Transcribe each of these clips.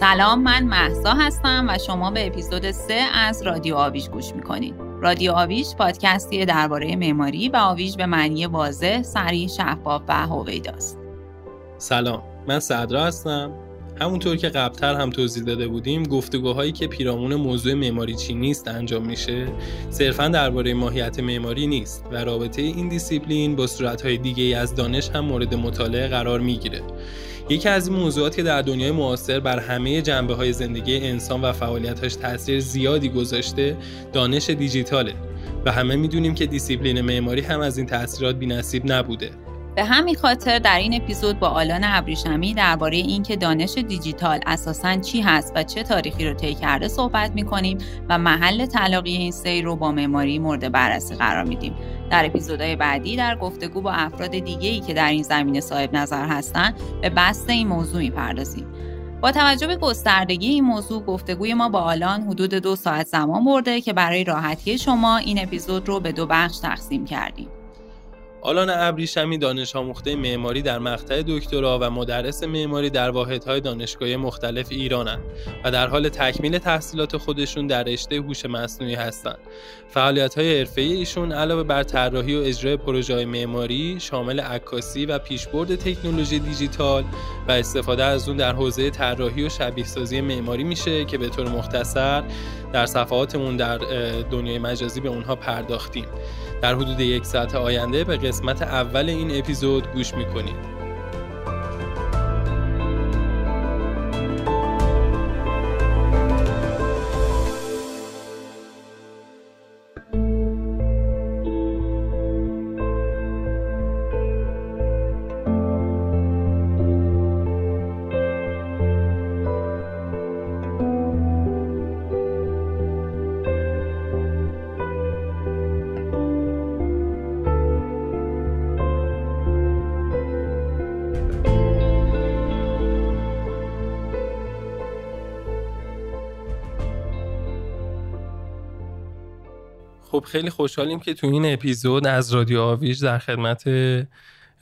سلام من محسا هستم و شما به اپیزود 3 از رادیو آویش گوش می‌کنید. رادیو آویش پادکستی درباره معماری و آویش به معنی واضح، سریع، شفاف و هویداست. سلام من صدرا هستم همونطور که قبلتر هم توضیح داده بودیم گفتگوهایی که پیرامون موضوع معماری چی نیست انجام میشه صرفا درباره ماهیت معماری نیست و رابطه این دیسیپلین با صورتهای دیگه از دانش هم مورد مطالعه قرار می‌گیره یکی از این موضوعات که در دنیای معاصر بر همه جنبه های زندگی انسان و فعالیتاش تاثیر زیادی گذاشته دانش دیجیتاله. و همه می‌دونیم که دیسیپلین معماری هم از این تاثیرات بی‌نصیب نبوده. به همین خاطر در این اپیزود با آلان ابریشمی درباره اینکه دانش دیجیتال اساساً چی هست و چه تاریخی رو طی کرده صحبت می‌کنیم و محل تلاقی این سیر رو با معماری مورد بررسی قرار میدیم. در اپیزودهای بعدی در گفتگو با افراد دیگه ای که در این زمینه صاحب نظر هستند به بست این موضوع می‌پردازیم. با توجه به گستردگی این موضوع گفتگوی ما با آلان حدود دو ساعت زمان برده که برای راحتی شما این اپیزود رو به دو بخش تقسیم کردیم. آلان ابریشمی دانش آموخته معماری در مقطع دکترا و مدرس معماری در واحدهای دانشگاهی مختلف ایرانند و در حال تکمیل تحصیلات خودشون در رشته هوش مصنوعی هستند. فعالیت‌های حرفه‌ای ایشون علاوه بر طراحی و اجرای پروژه‌های معماری شامل عکاسی و پیشبرد تکنولوژی دیجیتال و استفاده از اون در حوزه طراحی و شبیه‌سازی معماری میشه که به طور مختصر در صفحاتمون در دنیای مجازی به اونها پرداختیم. در حدود یک ساعت آینده به قسمت اول این اپیزود گوش می‌کنید خیلی خوشحالیم که تو این اپیزود از رادیو آویش در خدمت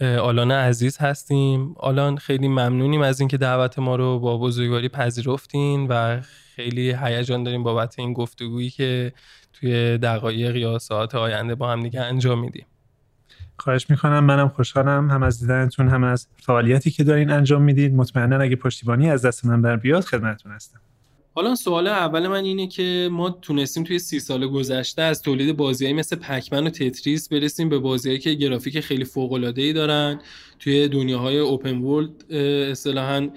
آلان عزیز هستیم. آلان خیلی ممنونیم از اینکه دعوت ما رو با بزرگواری پذیرفتین و خیلی هیجان داریم بابت این گفتگویی که توی دقایق یا ساعت آینده با هم دیگه انجام میدیم. خواهش می‌کنم. منم خوشحالم. هم از دیدنتون هم از فعالیتی که دارین انجام می‌دید. مطمئنا اگه پشتیبانی از دست من بر بیاد خدمتتون هستم. حالا سوال اول من اینه که ما تونستیم توی سی سال گذشته از تولید بازیهایی مثل پکمن و تتریس برسیم به بازیهایی که گرافیک خیلی فوق العاده ای دارن. توی دنیاهای اوپن ورلد اصطلاحا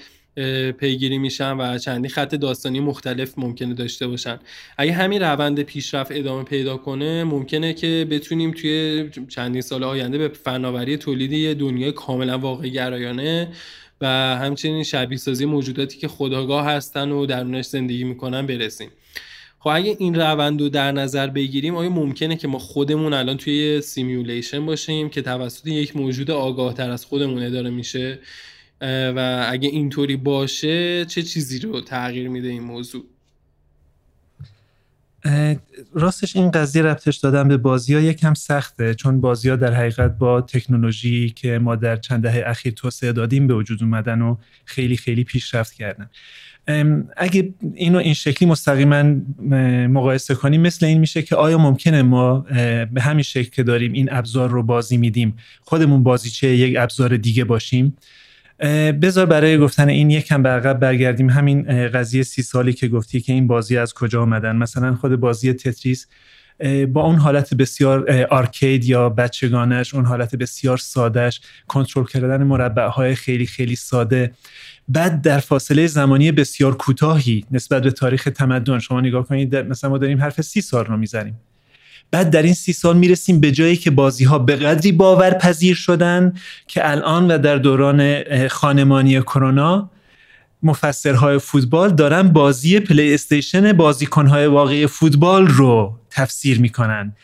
پیگیری میشن و چندی خط داستانی مختلف ممکنه داشته باشن. اگه همین روند پیشرفت ادامه پیدا کنه ممکنه که بتونیم توی چندین سال آینده به فناوری تولید یه دنیای کاملا واقعی گرایانه و همچنین شبیه سازی موجوداتی که خداگاه هستن و درونش زندگی می‌کنن برسیم. خب اگه این روند رو در نظر بگیریم آیا ممکنه که ما خودمون الان توی سیمیولیشن باشیم که توسط یک موجود آگاه تر از خودمون اداره میشه؟ و اگه اینطوری باشه چه چیزی رو تغییر میده این موضوع؟ راستش این قضیه ربطش دادن به بازی ها یکم سخته چون بازی ها در حقیقت با تکنولوژی که ما در چند دهه اخیر توسعه دادیم به وجود اومدن و خیلی خیلی پیشرفت کردن. اگه اینو این شکلی مستقیما مقایسه کنیم مثل این میشه که آیا ممکنه ما به همین شکل که داریم این ابزار رو بازی میدیم خودمون بازیچه یک ابزار دیگه باشیم؟ بذار برای گفتن این یکم به عقب برگردیم. همین قضیه سی سالی که گفتی که این بازی از کجا آمدن. مثلا خود بازی تتریس با اون حالت بسیار آرکید یا بچگانش اون حالت بسیار سادهش کنترل کردن مربع های خیلی خیلی ساده. بعد در فاصله زمانی بسیار کوتاهی نسبت به تاریخ تمدن شما نگاه کنید مثلا ما داریم حرف سی سال رو می‌زنیم. بعد در این سی سال می‌رسیم به جایی که بازی ها به قدری باورپذیر شدن که الان و در دوران خانه‌مانی کرونا مفسرهای فوتبال دارن بازی پلی استیشن بازیکنهای واقعی فوتبال رو تفسیر می‌کنن.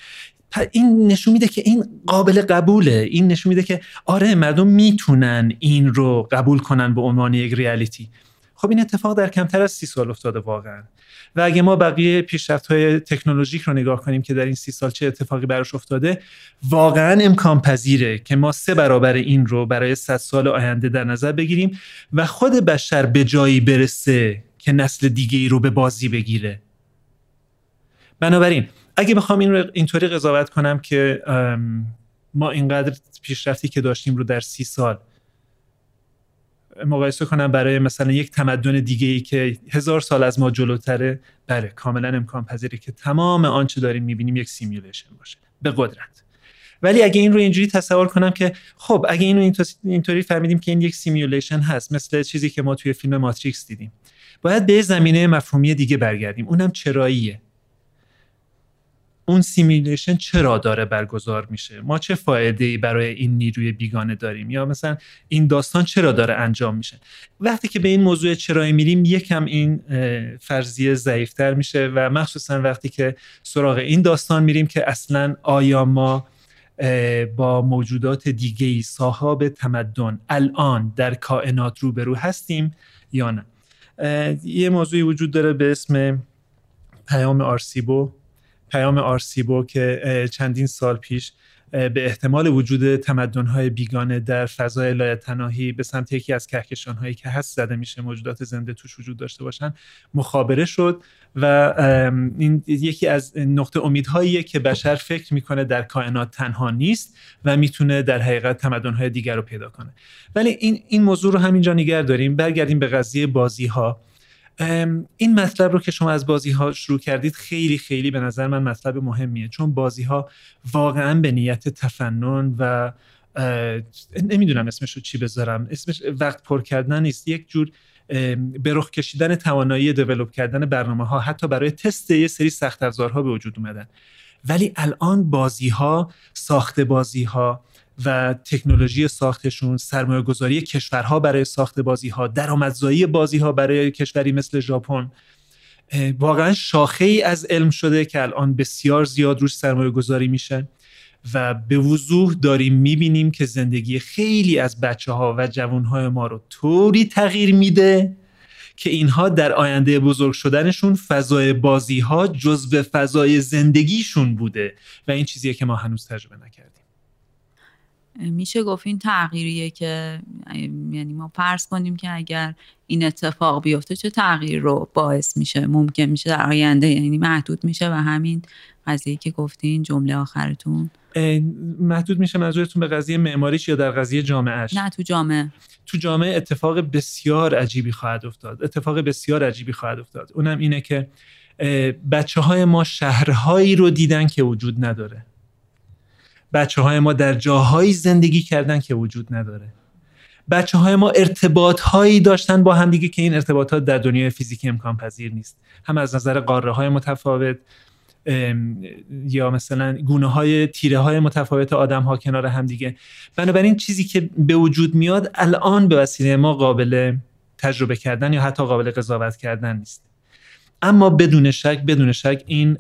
این نشون میده که این قابل قبوله. این نشون میده که آره مردم می‌تونن این رو قبول کنن به عنوان یک ریالیتی. خب این اتفاق در کمتر از سی سال افتاده واقعا. و اگه ما بقیه پیشرفت های تکنولوژیک رو نگاه کنیم که در این سی سال چه اتفاقی براش افتاده واقعا امکان پذیره که ما سه برابر این رو برای صد سال آینده در نظر بگیریم و خود بشر به جایی برسه که نسل دیگه ای رو به بازی بگیره. بنابراین اگه بخوام این رو اینطوری قضاوت کنم که ما اینقدر پیشرفتی که داشتیم رو در سی سال مقایسه کنم برای مثلا یک تمدن دیگه ای که هزار سال از ما جلوتره بله کاملا امکان پذیره که تمام آنچه داریم می‌بینیم یک simulation باشه به قدرت. ولی اگه این رو اینجوری تصور کنم که خب اگه اینو اینطوری فهمیدیم که این یک simulation هست مثل چیزی که ما توی فیلم ماتریکس دیدیم باید به زمینه مفهومی دیگه برگردیم. اونم چراییه. اون سیمیلیشن چرا داره برگزار میشه؟ ما چه فایده ای برای این نیروی بیگانه داریم؟ یا مثلا این داستان چرا داره انجام میشه؟ وقتی که به این موضوع چرایی میریم یکم این فرضیه ضعیفتر میشه و مخصوصا وقتی که سراغ این داستان میریم که اصلا آیا ما با موجودات دیگه ای صاحب تمدن الان در کائنات روبرو هستیم یا نه؟ یه موضوعی وجود داره به اسم پیام آرسیبو. پیام آرسیبو که چندین سال پیش به احتمال وجود تمدن‌های بیگانه در فضای لایتناهی به سمت یکی از کهکشان‌هایی که هست زده میشه موجودات زنده توش وجود داشته باشن مخابره شد و این یکی از نقطه امیدهاییه که بشر فکر می‌کنه در کائنات تنها نیست و می‌تونه در حقیقت تمدن‌های دیگر رو پیدا کنه. ولی این این موضوع رو همینجا نگه داریم. برگردیم به قضیه بازی ها این مطلب رو که شما از بازی ها شروع کردید خیلی خیلی به نظر من مطلب مهمیه. چون بازی ها واقعا به نیت تفنن و نمی‌دونم اسمش رو چی بذارم. اسمش وقت پر کردن نیست. یک جور به رخ کشیدن توانایی دیولپ کردن برنامه ها حتی برای تست یه سری سخت افزارها به وجود اومدن. ولی الان بازی ها ساخت بازی ها و تکنولوژی ساختشون سرمایه گذاری کشورها برای ساخت بازی ها درآمدزایی بازی ها برای کشوری مثل ژاپن. واقعا شاخه ای از علم شده که الان بسیار زیاد روش سرمایه گذاری میشه و به وضوح داریم می‌بینیم که زندگی خیلی از بچه ها و جوان های ما رو طوری تغییر میده که اینها در آینده بزرگ شدنشون فضای بازی ها جزو فضای زندگیشون بوده و این چیزیه که ما هنوز تجربه نکردیم. میشه گفت این تغییریه که یعنی ما فرض کنیم که اگر این اتفاق بیفته چه تغییر رو باعث میشه؟ ممکن میشه در آینده یعنی محدود میشه و همین قضیه که گفتین جمله آخرتون؟ محدود میشه منظورتون به قضیه معماریش یا در قضیه جامعهش نه تو جامعه. تو جامعه اتفاق بسیار عجیبی خواهد افتاد. اتفاق بسیار عجیبی خواهد افتاد. اونم اینه که بچه های ما شهرهایی رو دیدن که وجود نداره. بچه های ما در جاهایی زندگی کردن که وجود نداره. بچه های ما ارتباط هایی داشتن با همدیگه که این ارتباطات در دنیای فیزیکی امکان پذیر نیست. هم از نظر قاره های متفاوت یا مثلا گونه های تیره های متفاوت آدم ها کنار همدیگه بنابراین چیزی که به وجود میاد الان به وسیله ما قابل تجربه کردن یا حتی قابل قضاوت کردن نیست. اما بدون شک بدون شک این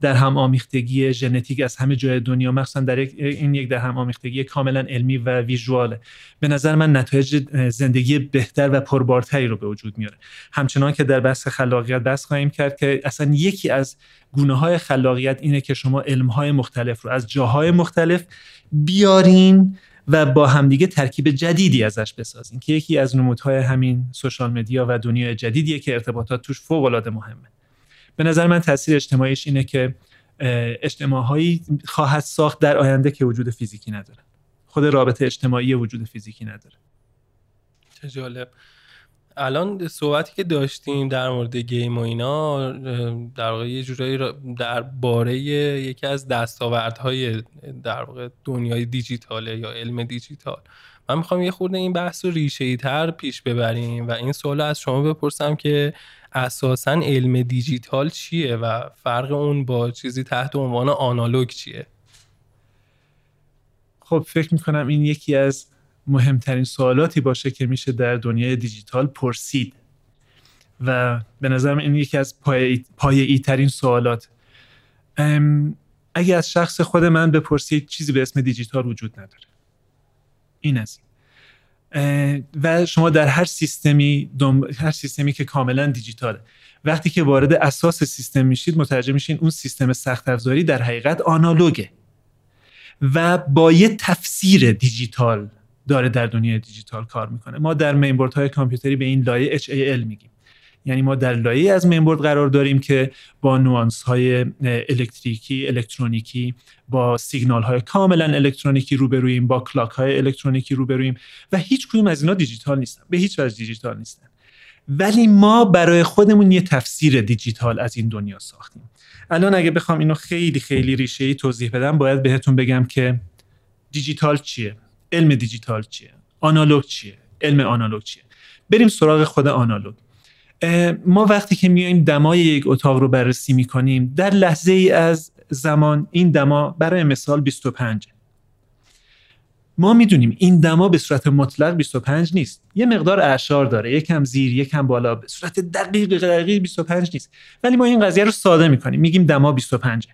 در هم آمیختگی ژنتیک از همه جای دنیا مخصوصا در این یک در هم آمیختگی کاملا علمی و ویژواله. به نظر من نتایج زندگی بهتر و پربارتری رو به وجود میاره. همچنان که در بحث خلاقیت بحث خواهیم کرد که اصلا یکی از گونه های خلاقیت اینه که شما علم های مختلف رو از جاهای مختلف بیارین و با همدیگه ترکیب جدیدی ازش بسازین که یکی از نمودهای همین سوشال مدیا و دنیای جدیدیه که ارتباطات توش فوق العاده مهمه. به نظر من تاثیر اجتماعیش اینه که اجتماعهایی خواهد ساخت در آینده که وجود فیزیکی نداره. خود رابطه اجتماعی وجود فیزیکی نداره. چه جالب. الان صحبتی که داشتیم در مورد گیم و اینا در واقع یه جورایی در باره یکی از دستاوردهای در واقع دنیای دیجیتاله یا علم دیجیتال. من می‌خوام یه خورده این بحث رو ریشه تر پیش ببریم و این سوال از شما بپرسم که اساسا علم دیجیتال چیه و فرق اون با چیزی تحت عنوان آنالوگ چیه؟ خب فکر می‌کنم این یکی از مهمترین سوالاتی باشه که میشه در دنیای دیجیتال پرسید. و به نظرم این یکی از پایه ترین سوالات. اگه از شخص خود من بپرسید چیزی به اسم دیجیتال وجود نداره. این از و شما در هر سیستمی هر سیستمی که کاملا دیجیتاله. وقتی که وارد اساس سیستم میشید متوجه میشین اون سیستم سخت افزاری در حقیقت آنالوگه. و با یه تفسیر دیجیتال داره در دنیای دیجیتال کار می‌کنه. ما در مینبورد های کامپیوتری به این لایه HAL میگیم. یعنی ما در لایه از mainboard قرار داریم که با نوسان های الکتریکی الکترونیکی با سیگنال های کاملا الکترونیکی روبرویم با clock های الکترونیکی روبرویم و هیچ کدوم از اینا دیجیتال نیستن به هیچ وجه دیجیتال نیستن. ولی ما برای خودمون یه تفسیر دیجیتال از این دنیا ساختیم. الان اگه بخوام اینو خیلی خیلی ریشه ای توضیح بدم باید بهتون بگم که دیجیتال چیه؟ علم دیجیتال چیه؟ آنالوگ چیه؟ علم آنالوگ چیه؟ بریم سراغ خود آنالوگ. ما وقتی که میایم دمای یک اتاق رو بررسی می‌کنیم در لحظه ای از زمان این دما برای مثال 25 ما می‌دونیم این دما به صورت مطلق 25 نیست. یه مقدار اعشار داره یکم زیر یکم بالا به صورت دقیق دقیق 25 نیست. ولی ما این قضیه رو ساده می‌کنیم میگیم دما 25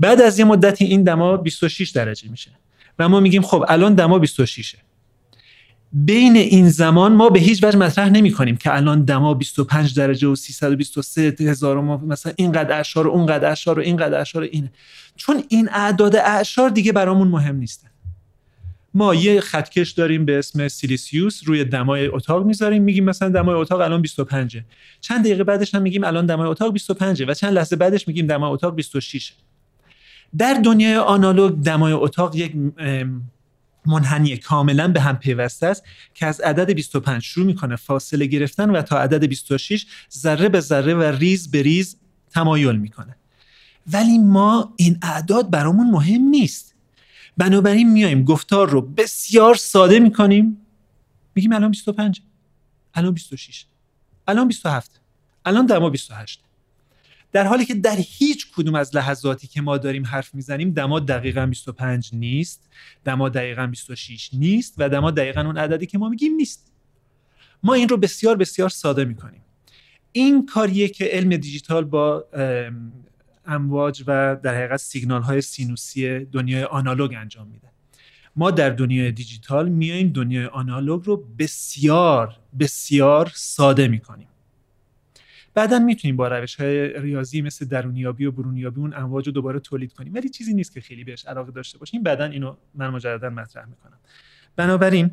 بعد از یه مدتی این دما 26 درجه میشه. و ما میگیم خب الان دما 26 بین این زمان ما به هیچ وجه مطرح نمی کنیم که الان دما 25 درجه و 323 هزار ما مثلا اینقدر اعشار و اونقدر اعشار و اینقدر اعشار اینه. چون این اعداد اعشار دیگه برامون مهم نیستن. ما یه خطکش داریم به اسم سیلیسیوس روی دمای اتاق می‌ذاریم میگیم مثلا دمای اتاق الان 25 چند دقیقه بعدش هم میگیم الان دمای اتاق 25 و چند لحظه بعدش میگیم دمای اتاق 26 در دنیای آنالوگ دمای اتاق یک منحنی کاملا به هم پیوسته است که از عدد 25 شروع می‌کنه فاصله گرفتن و تا عدد 26 ذره به ذره و ریز به ریز تمایل می‌کنه. ولی ما این اعداد برامون مهم نیست. بنابراین میایم گفتار رو بسیار ساده می‌کنیم. میگیم الان 25 الان 26 الان 27 الان دما 28 در حالی که در هیچ کدوم از لحظاتی که ما داریم حرف می‌زنیم دما دقیقا 25 نیست دما دقیقا 26 نیست و دما دقیقا اون عددی که ما میگیم نیست. ما این رو بسیار بسیار ساده می‌کنیم. این کاریه که علم دیجیتال با امواج و در حقیقت سیگنال های سینوسی دنیای آنالوگ انجام میده. ما در دنیای دیجیتال میایم دنیای آنالوگ رو بسیار بسیار ساده می‌کنیم. بعدا می‌تونیم با روش های ریاضی مثل درونیابی و برونیابی اون امواج رو دوباره تولید کنیم. ولی چیزی نیست که خیلی بهش علاقه داشته باشیم. بعدا اینو من مجددا مطرح می‌کنم. بنابراین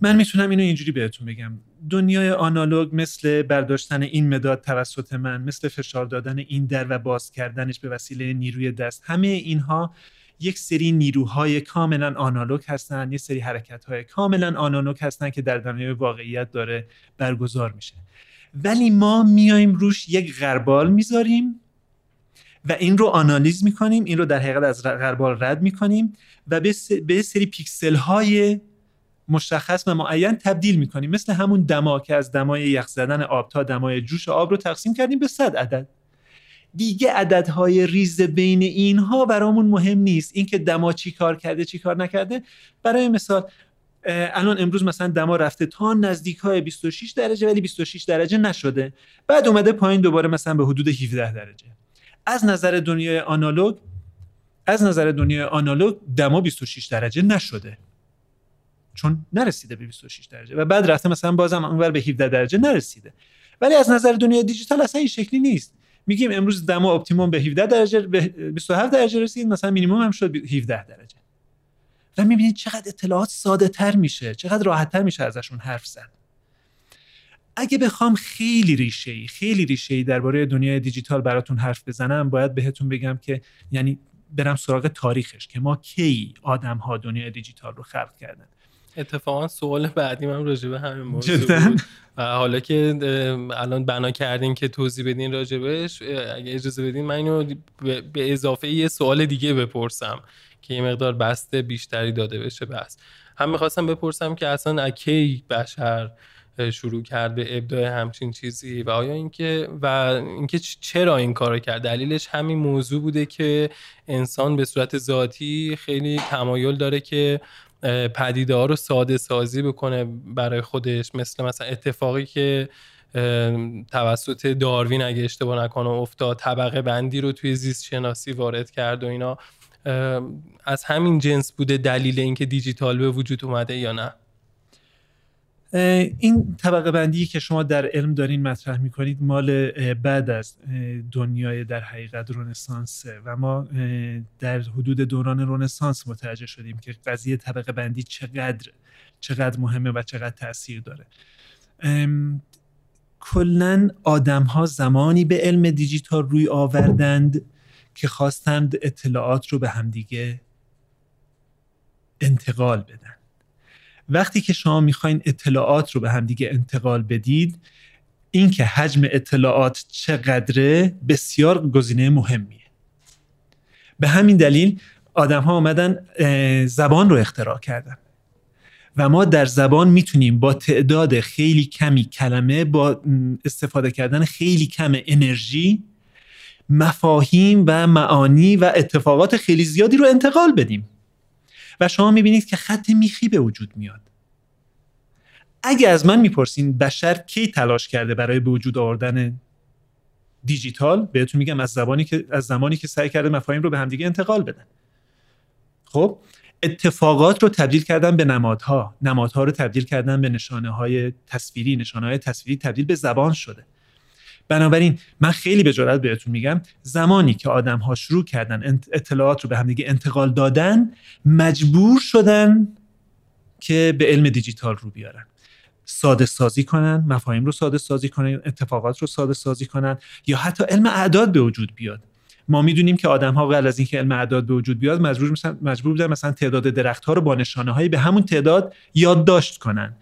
من می‌تونم اینو اینجوری بهتون بگم. دنیای آنالوگ مثل برداشتن این مداد توسط من مثل فشار دادن این در و باز کردنش به وسیله نیروی دست همه اینها یک سری نیروهای کاملا آنالوگ هستن یک سری حرکت های کاملا آنالوگ هستن که در دنیای واقعیت داره برگزار میشه. ولی ما میایم روش یک غربال می‌ذاریم و این رو آنالیز می‌کنیم این رو در حقیقت از غربال رد می‌کنیم و به سری پیکسل های مشخص و معین تبدیل می‌کنیم. مثل همون دما که از دمای یخ زدن آب تا دمای جوش آب رو تقسیم کردیم به صد عدد. دیگه عددهای ریز بین اینها برامون مهم نیست. اینکه دما چی کار کرده چی کار نکرده. برای مثال الان امروز مثلا دما رفته تا نزدیک های 26 درجه ولی 26 درجه نشده. بعد اومده پایین دوباره مثلا به حدود 17 درجه. از نظر دنیای آنالوگ از نظر دنیای آنالوگ دما 26 درجه نشده. چون نرسیده به 26 درجه. و بعد رفته مثلا بازم اونور به 17 درجه نرسیده. ولی از نظر دنیای دیجیتال اصلا این شکلی نیست. میگیم امروز دما optimum به 17 درجه به 27 درجه رسید مثلا مینیمم هم شد 17 درجه. و می‌بینید چقدر اطلاعات ساده تر میشه چقدر راحت تر میشه ازشون حرف زد. اگه بخوام خیلی ریشه ای خیلی ریشه ای درباره دنیای دیجیتال براتون حرف بزنم باید بهتون بگم که یعنی برم سراغ تاریخش که ما کی آدم ها دنیای دیجیتال رو خلق کردن. اتفاقا سوال بعدی من راجع به همین موضوع بود. و حالا که الان بنا کردین که توضیح بدین راجبش اگه اجازه بدین من اینو به اضافه یه سوال دیگه بپرسم. که یه مقدار بسته بیشتری داده بشه بس. هم می‌خواستم بپرسم که اصلا اکی بشر شروع کرد به ابداع همچین چیزی و آیا اینکه و اینکه چرا این کار کرد؟ دلیلش همین موضوع بوده که انسان به صورت ذاتی خیلی تمایل داره که پدیده ها رو ساده سازی بکنه برای خودش. مثل مثلا اتفاقی که توسط داروین اگه اشتباه نکنه افتاد طبقه بندی رو توی زیست شناسی وارد کرد و اینا. از همین جنس بوده دلیل اینکه دیجیتال به وجود اومده یا نه؟ این طبقه بندی که شما در علم دارین مطرح می‌کنید مال بعد از دنیای در حقیقت رونسانس و ما در حدود دوران رونسانس متوجه شدیم که قضیه طبقه بندی چقدر چقدر مهمه و چقدر تاثیر داره. کلا آدم ها زمانی به علم دیجیتال روی آوردند که خواستند اطلاعات رو به همدیگه انتقال بدن. وقتی که شما می‌خواین اطلاعات رو به همدیگه انتقال بدید اینکه حجم اطلاعات چقدره بسیار گزینه مهمیه. به همین دلیل آدم ها آمدن زبان رو اختراع کردن. و ما در زبان می‌تونیم با تعداد خیلی کمی کلمه با استفاده کردن خیلی کم انرژی مفاهیم و معانی و اتفاقات خیلی زیادی رو انتقال بدیم. و شما می‌بینید که خط میخی به وجود میاد. اگه از من می‌پرسین بشر کی تلاش کرده برای به وجود آوردن دیجیتال بهتون میگم از زبانی که از زمانی که سعی کرده مفاهیم رو به همدیگه انتقال بدن خب اتفاقات رو تبدیل کردن به نمادها. نمادها رو تبدیل کردن به نشانه های تصویری. نشانه های تصویری تبدیل به زبان شده. بنابراین من خیلی به جرات بهتون میگم زمانی که آدم ها شروع کردن اطلاعات رو به همدیگه انتقال دادن مجبور شدن که به علم دیجیتال رو بیارن. ساده سازی کنن مفاهیم رو ساده سازی کنن اتفاقات رو ساده سازی کنن یا حتی علم اعداد به وجود بیاد. ما می‌دونیم که آدم ها قبل از اینکه علم اعداد به وجود بیاد مجبور مثلا مجبور بودن مثلا تعداد درخت ها رو با نشانه هایی به همون تعداد یادداشت کنن.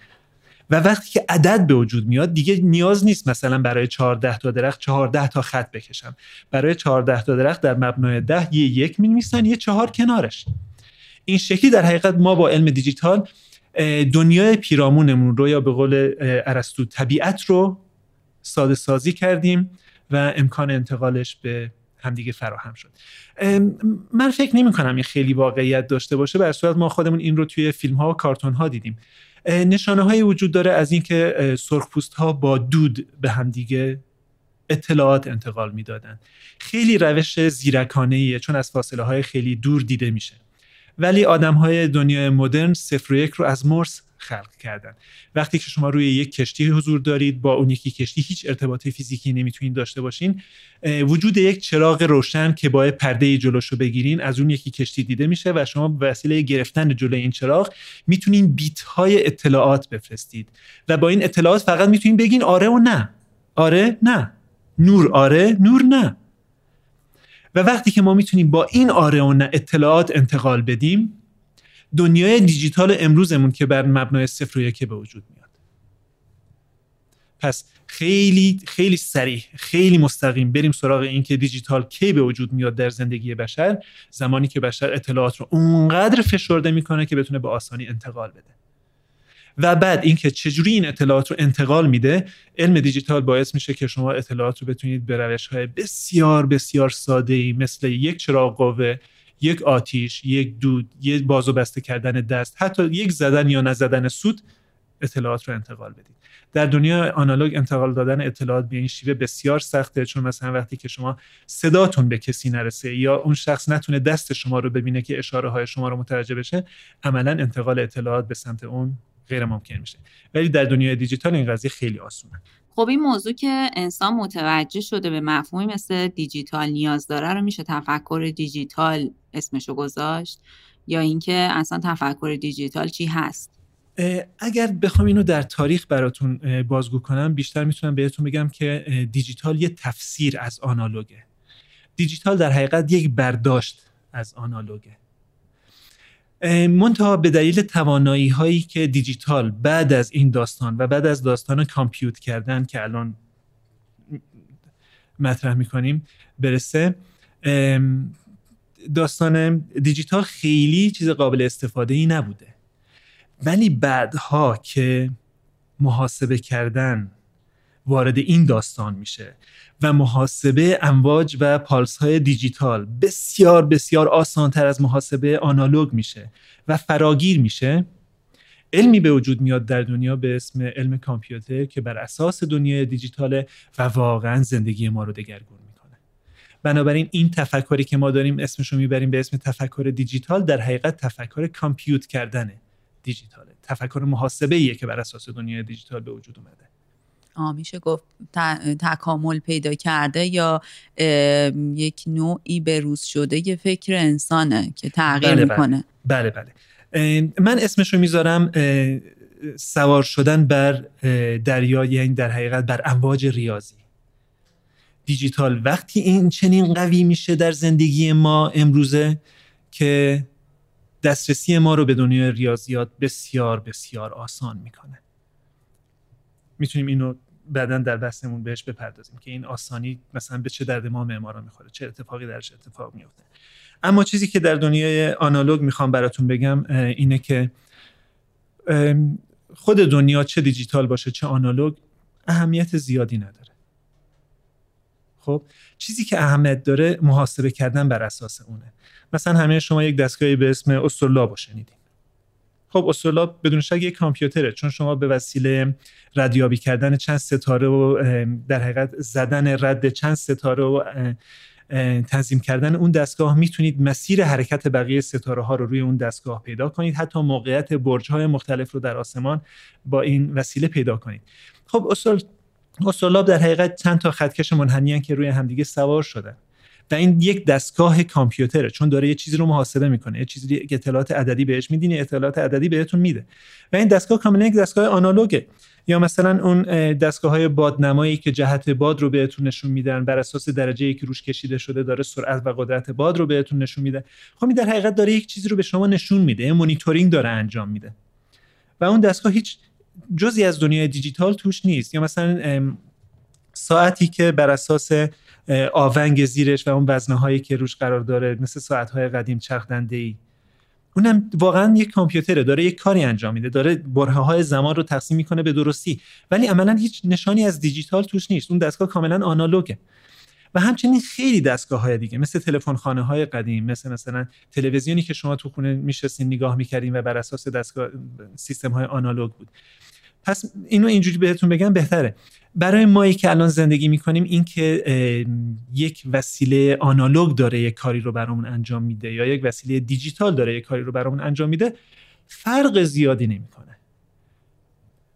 و وقتی که عدد به وجود میاد دیگه نیاز نیست مثلا برای 14 تا درخت 14 تا خط بکشم. برای 14 تا درخت در مبنای 10 یه یک می یه چهار کنارش. این شکلی در حقیقت ما با علم دیجیتال دنیای پیرامونمون رو یا به قول ارسطو طبیعت رو ساده سازی کردیم و امکان انتقالش به همدیگه فراهم شد. من فکر نمی کنم این خیلی واقعیت داشته باشه. بر صورت ما خودمون این رو توی فیلم ها و کارتون ها دیدیم. نشانه های وجود داره از اینکه سرخپوست ها با دود به همدیگه اطلاعات انتقال می‌دادن. خیلی روش زیرکانه ایه چون از فاصله های خیلی دور دیده میشه. ولی آدم های دنیای مدرن صفر و یک رو از مرس خلق کردن. وقتی که شما روی یک کشتی حضور دارید با اون یکی کشتی هیچ ارتباط فیزیکی نمی‌تونید داشته باشین وجود یک چراغ روشن که با پرده جلوش رو بگیرین از اون یکی کشتی دیده میشه و شما به وسیله گرفتن جلوی این چراغ می‌تونین بیت های اطلاعات بفرستید. و با این اطلاعات فقط می‌تونین بگین آره و نه. آره نه. نور آره نور نه. و وقتی که ما می‌تونیم با این آره و نه اطلاعات انتقال بدیم دنیای دیجیتال امروزمون که بر مبنای صفر و یکه به وجود میاد. پس خیلی خیلی سریع خیلی مستقیم بریم سراغ این که دیجیتال کی به وجود میاد در زندگی بشر زمانی که بشر اطلاعات رو اونقدر فشرده می‌کنه که بتونه به آسانی انتقال بده. و بعد اینکه چجوری این اطلاعات رو انتقال میده علم دیجیتال باعث میشه که شما اطلاعات رو بتونید به روش های بسیار بسیار ساده ای مثل یک چراغ قوه یک آتیش یک دود یک بازو بسته کردن دست حتی یک زدن یا نزدن سود اطلاعات رو انتقال بدید. در دنیا آنالوگ انتقال دادن اطلاعات به این شیوه بسیار سخته چون مثلا وقتی که شما صداتون به کسی نرسه یا اون شخص نتونه دست شما رو ببینه که اشاره های شما رو متوجه بشه عملا انتقال اطلاعات به سمت اون غیر ممکن میشه. ولی در دنیای دیجیتال این قضیه خیلی آسونه. خب این موضوع که انسان متوجه شده به مفهومی مثل دیجیتال نیاز داره رو میشه تفکر دیجیتال اسمشو گذاشت؟ یا اینکه اصلا تفکر دیجیتال چی هست؟ اگر بخوام اینو در تاریخ براتون بازگو کنم بیشتر می‌تونم بهتون بگم که دیجیتال یه تفسیر از آنالوگه. دیجیتال در حقیقت یک برداشت از آنالوگه. منتها به دلیل توانایی هایی که دیجیتال بعد از این داستان و بعد از داستان کامپیوت کردن که الان مطرح می‌کنیم برسه داستان دیجیتال خیلی چیز قابل استفاده ای نبوده. ولی بعدها که محاسبه کردن وارد این داستان میشه و محاسبه امواج و پالس های دیجیتال بسیار بسیار آسان تر از محاسبه آنالوگ میشه و فراگیر میشه. علمی به وجود میاد در دنیا به اسم علم کامپیوتر که بر اساس دنیای دیجیتاله و واقعا زندگی ما رو دگرگون می‌کنه. بنابراین این تفکری که ما داریم اسمش رو می‌بریم به اسم تفکر دیجیتال در حقیقت تفکر کامپیوت کردنه دیجیتاله. تفکر محاسبه ایه که بر اساس دنیای دیجیتال به وجود اومده. میشه گفت تکامل پیدا کرده یا یک نوعی بروز شده یه فکر انسانه که تغییر بله می‌کنه. بله بله, من اسمش رو می‌ذارم سوار شدن بر دریا یعنی در حقیقت بر امواج ریاضی. دیجیتال وقتی این چنین قوی میشه در زندگی ما امروزه که دسترسی ما رو به دنیای ریاضیات بسیار بسیار آسان می‌کنه. می‌تونیم اینو بعدا در بحثمون بهش بپردازیم که این آسانی مثلا به چه درد ما معمارا می‌خوره چه اتفاقی درش اتفاق میفته اما چیزی که در دنیای آنالوگ می‌خوام براتون بگم اینه که خود دنیا چه دیجیتال باشه چه آنالوگ اهمیت زیادی نداره. خب چیزی که اهمیت داره محاسبه کردن بر اساس اونه. مثلا همه شما یک دستگاهی به اسم استرلاب شنیدین خب استرلاب بدون شک یک کامپیوتره چون شما به وسیله ردیابی کردن چند ستاره و در حقیقت زدن رد چند ستاره و تنظیم کردن اون دستگاه می‌تونید مسیر حرکت بقیه ستاره ها رو روی اون دستگاه پیدا کنید. حتی موقعیت برج های مختلف رو در آسمان با این وسیله پیدا کنید. خب استرلاب در حقیقت چند تا خطکش منحنی که روی همدیگه سوار شدن. و این یک دستگاه کامپیوتره چون داره یه چیزی رو محاسبه می‌کنه یه چیزی اطلاعات عددی بهش میدین اطلاعات عددی بهتون میده. و این دستگاه کاملا یک دستگاه آنالوگه. یا مثلا اون دستگاه های بادنمایی که جهت باد رو بهتون نشون میدن بر اساس درجه که روش کشیده شده داره سرعت و قدرت باد رو بهتون نشون میده. خب این در حقیقت داره یک چیزی رو به شما نشون میده مونیتورینگ داره انجام میده. و اون دستگاه هیچ جزی از دنیای دیجیتال توش نیست. یا مثلا ساعتی که بر اساس آونگ زیرش و اون وزنه هایی که روش قرار داره مثل ساعت های قدیم چرخدنده ای اونم واقعا یک کامپیوتره داره یک کاری انجام میده داره بره های زمان رو تقسیم می‌کنه به درستی. ولی عملا هیچ نشانی از دیجیتال توش نیست اون دستگاه کاملا آنالوگه. و همچنین خیلی دستگاه های دیگه مثل تلفن خانه های قدیم مثل مثلا تلویزیونی که شما تو خونه میشستین نگاه می‌کردین و بر اساس دستگاه سیستم های آنالوگ بود. پس اینو اینجوری بهتون بگم بهتره. برای مایی که الان زندگی می‌کنیم این که یک وسیله آنالوگ داره یک کاری رو برامون انجام میده یا یک وسیله دیجیتال داره یک کاری رو برامون انجام میده فرق زیادی نمی‌کنه.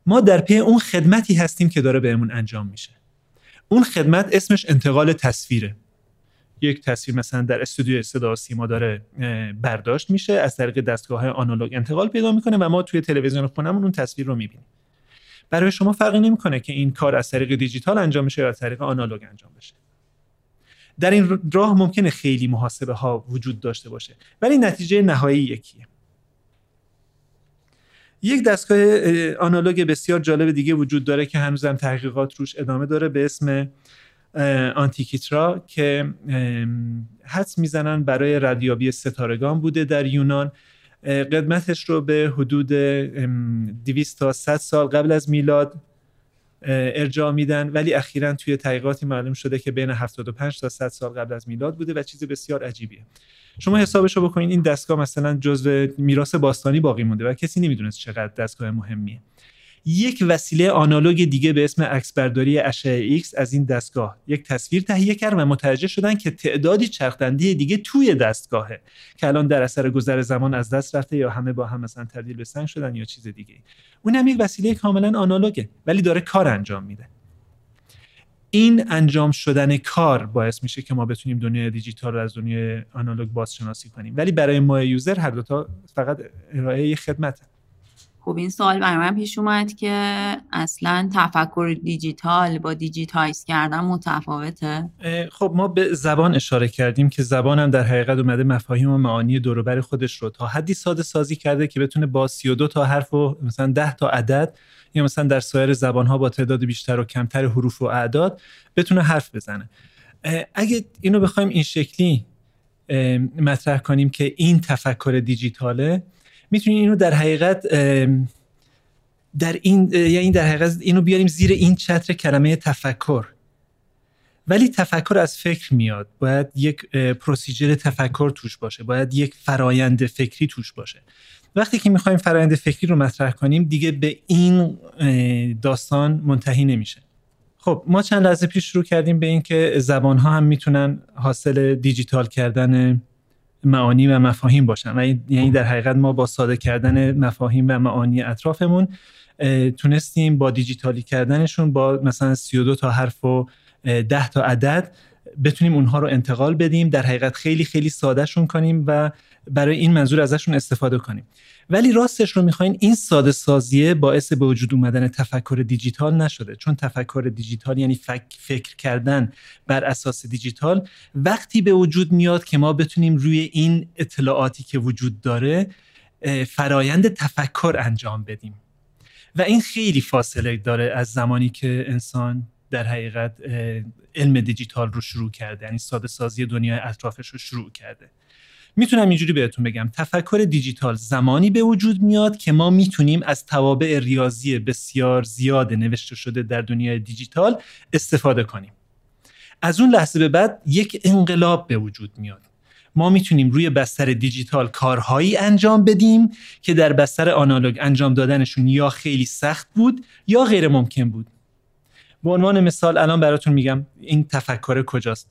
ما در پی اون خدمتی هستیم که داره بهمون انجام میشه. اون خدمت اسمش انتقال تصویره. یک تصویر مثلا در استودیو صدا سیما داره برداشت میشه از طریق دستگاه آنالوگ انتقال پیدا می‌کنه و ما توی تلویزیون خونمون اون تصویر رو می‌بینیم. برای شما فرقی نمی‌کنه که این کار از طریق دیجیتال انجام بشه یا از طریق آنالوگ انجام بشه. در این راه ممکنه خیلی محاسبه ها وجود داشته باشه ولی نتیجه نهایی یکیه. یک دستگاه آنالوگ بسیار جالب دیگه وجود داره که هنوزم تحقیقات روش ادامه داره به اسم آنتیکیترا که حدس می‌زنن برای ردیابی ستارگان بوده در یونان. قدمتش رو به حدود 200 تا 100 سال قبل از میلاد ارجاع میدن. ولی اخیرا توی تحقیقاتی معلوم شده که بین 75 تا 100 سال قبل از میلاد بوده و چیز بسیار عجیبیه. شما حسابش رو بکنین این دستگاه مثلا جزو میراث باستانی باقی مونده و کسی نمی‌دونست چقدر دستگاه مهمیه. یک وسیله آنالوگ دیگه به اسم عکسبرداری اشعه X از این دستگاه. یک تصویر تهیه کرد و متوجه شدن که تعدادی چرخدنده دیگه توی دستگاهه که الان در اثر گذر زمان از دست رفته یا همه با هم مثلا تبدیل به سنگ شدن یا چیز دیگه اون هم یک وسیله کاملا آنالوگه ولی داره کار انجام میده. این انجام شدن کار باعث میشه که ما بتونیم دنیای دیجیتال رو از دنیای آنالوگ بازشناسی کنیم. ولی برای ما یوزر هر دوتا فقط ارائه خدمته. خب این سوال برای من پیش اومد که اصلا تفکر دیجیتال با دیجیتایز کردن متفاوته؟ خب ما به زبان اشاره کردیم که زبان هم در حقیقت اومده مفاهیم و معانی دوروبر خودش رو تا حدی ساده سازی کرده که بتونه با 32 تا حرف و مثلا 10 تا عدد یا مثلا در سایر زبان ها با تعداد بیشتر و کمتر حروف و اعداد بتونه حرف بزنه. اگه اینو بخوایم این شکلی مطرح کنیم که این تفکر دیجیتاله می‌تونیم اینو در حقیقت در این یعنی در حقیقت اینو بیاریم زیر این چتر کلمه تفکر. ولی تفکر از فکر میاد. باید یک پروسیجر تفکر توش باشه. باید یک فرایند فکری توش باشه. وقتی که می‌خوایم فرایند فکری رو مطرح کنیم دیگه به این داستان منتهی نمیشه. خب ما چند لحظه پیش شروع کردیم به اینکه زبان ها هم می‌تونن حاصل دیجیتال کردن معانی و مفاهیم باشن. و یعنی در حقیقت ما با ساده کردن مفاهیم و معانی اطرافمون تونستیم با دیجیتالی کردنشون با مثلا 32 تا حرف و 10 تا عدد بتونیم اونها رو انتقال بدیم در حقیقت خیلی خیلی سادهشون کنیم و برای این منظور ازشون استفاده کنیم. ولی راستش رو می‌خواین این ساده سازیه باعث به وجود اومدن تفکر دیجیتال نشده. چون تفکر دیجیتال یعنی فکر کردن بر اساس دیجیتال وقتی به وجود میاد که ما بتونیم روی این اطلاعاتی که وجود داره فرایند تفکر انجام بدیم. و این خیلی فاصله داره از زمانی که انسان در حقیقت علم دیجیتال رو شروع کرده. یعنی ساده سازی دنیای اطرافش رو شروع کرده. می‌تونم اینجوری بهتون بگم. تفکر دیجیتال زمانی به وجود میاد که ما می‌تونیم از توابع ریاضی بسیار زیاد نوشته شده در دنیای دیجیتال استفاده کنیم. از اون لحظه به بعد یک انقلاب به وجود میاد. ما می‌تونیم روی بستر دیجیتال کارهایی انجام بدیم که در بستر آنالوگ انجام دادنشون یا خیلی سخت بود یا غیر ممکن بود. به عنوان مثال الان براتون میگم این تفکر کجاست.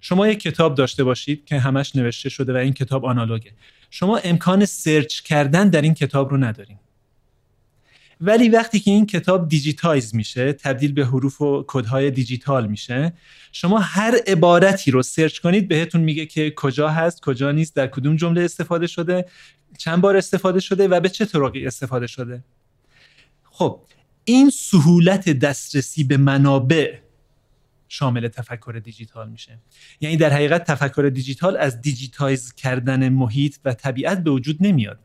شما یک کتاب داشته باشید که همش نوشته شده و این کتاب آنالوگه. شما امکان سرچ کردن در این کتاب رو نداریم ولی وقتی که این کتاب digitize میشه تبدیل به حروف و کدهای دیجیتال میشه شما هر عبارتی رو search کنید بهتون میگه که کجا هست کجا نیست در کدوم جمله استفاده شده چند بار استفاده شده و به چه طرقی استفاده شده. خب این سهولت دسترسی به منابع شامل تفکر دیجیتال میشه. یعنی در حقیقت تفکر دیجیتال از digitize کردن محیط و طبیعت به وجود نمیاد.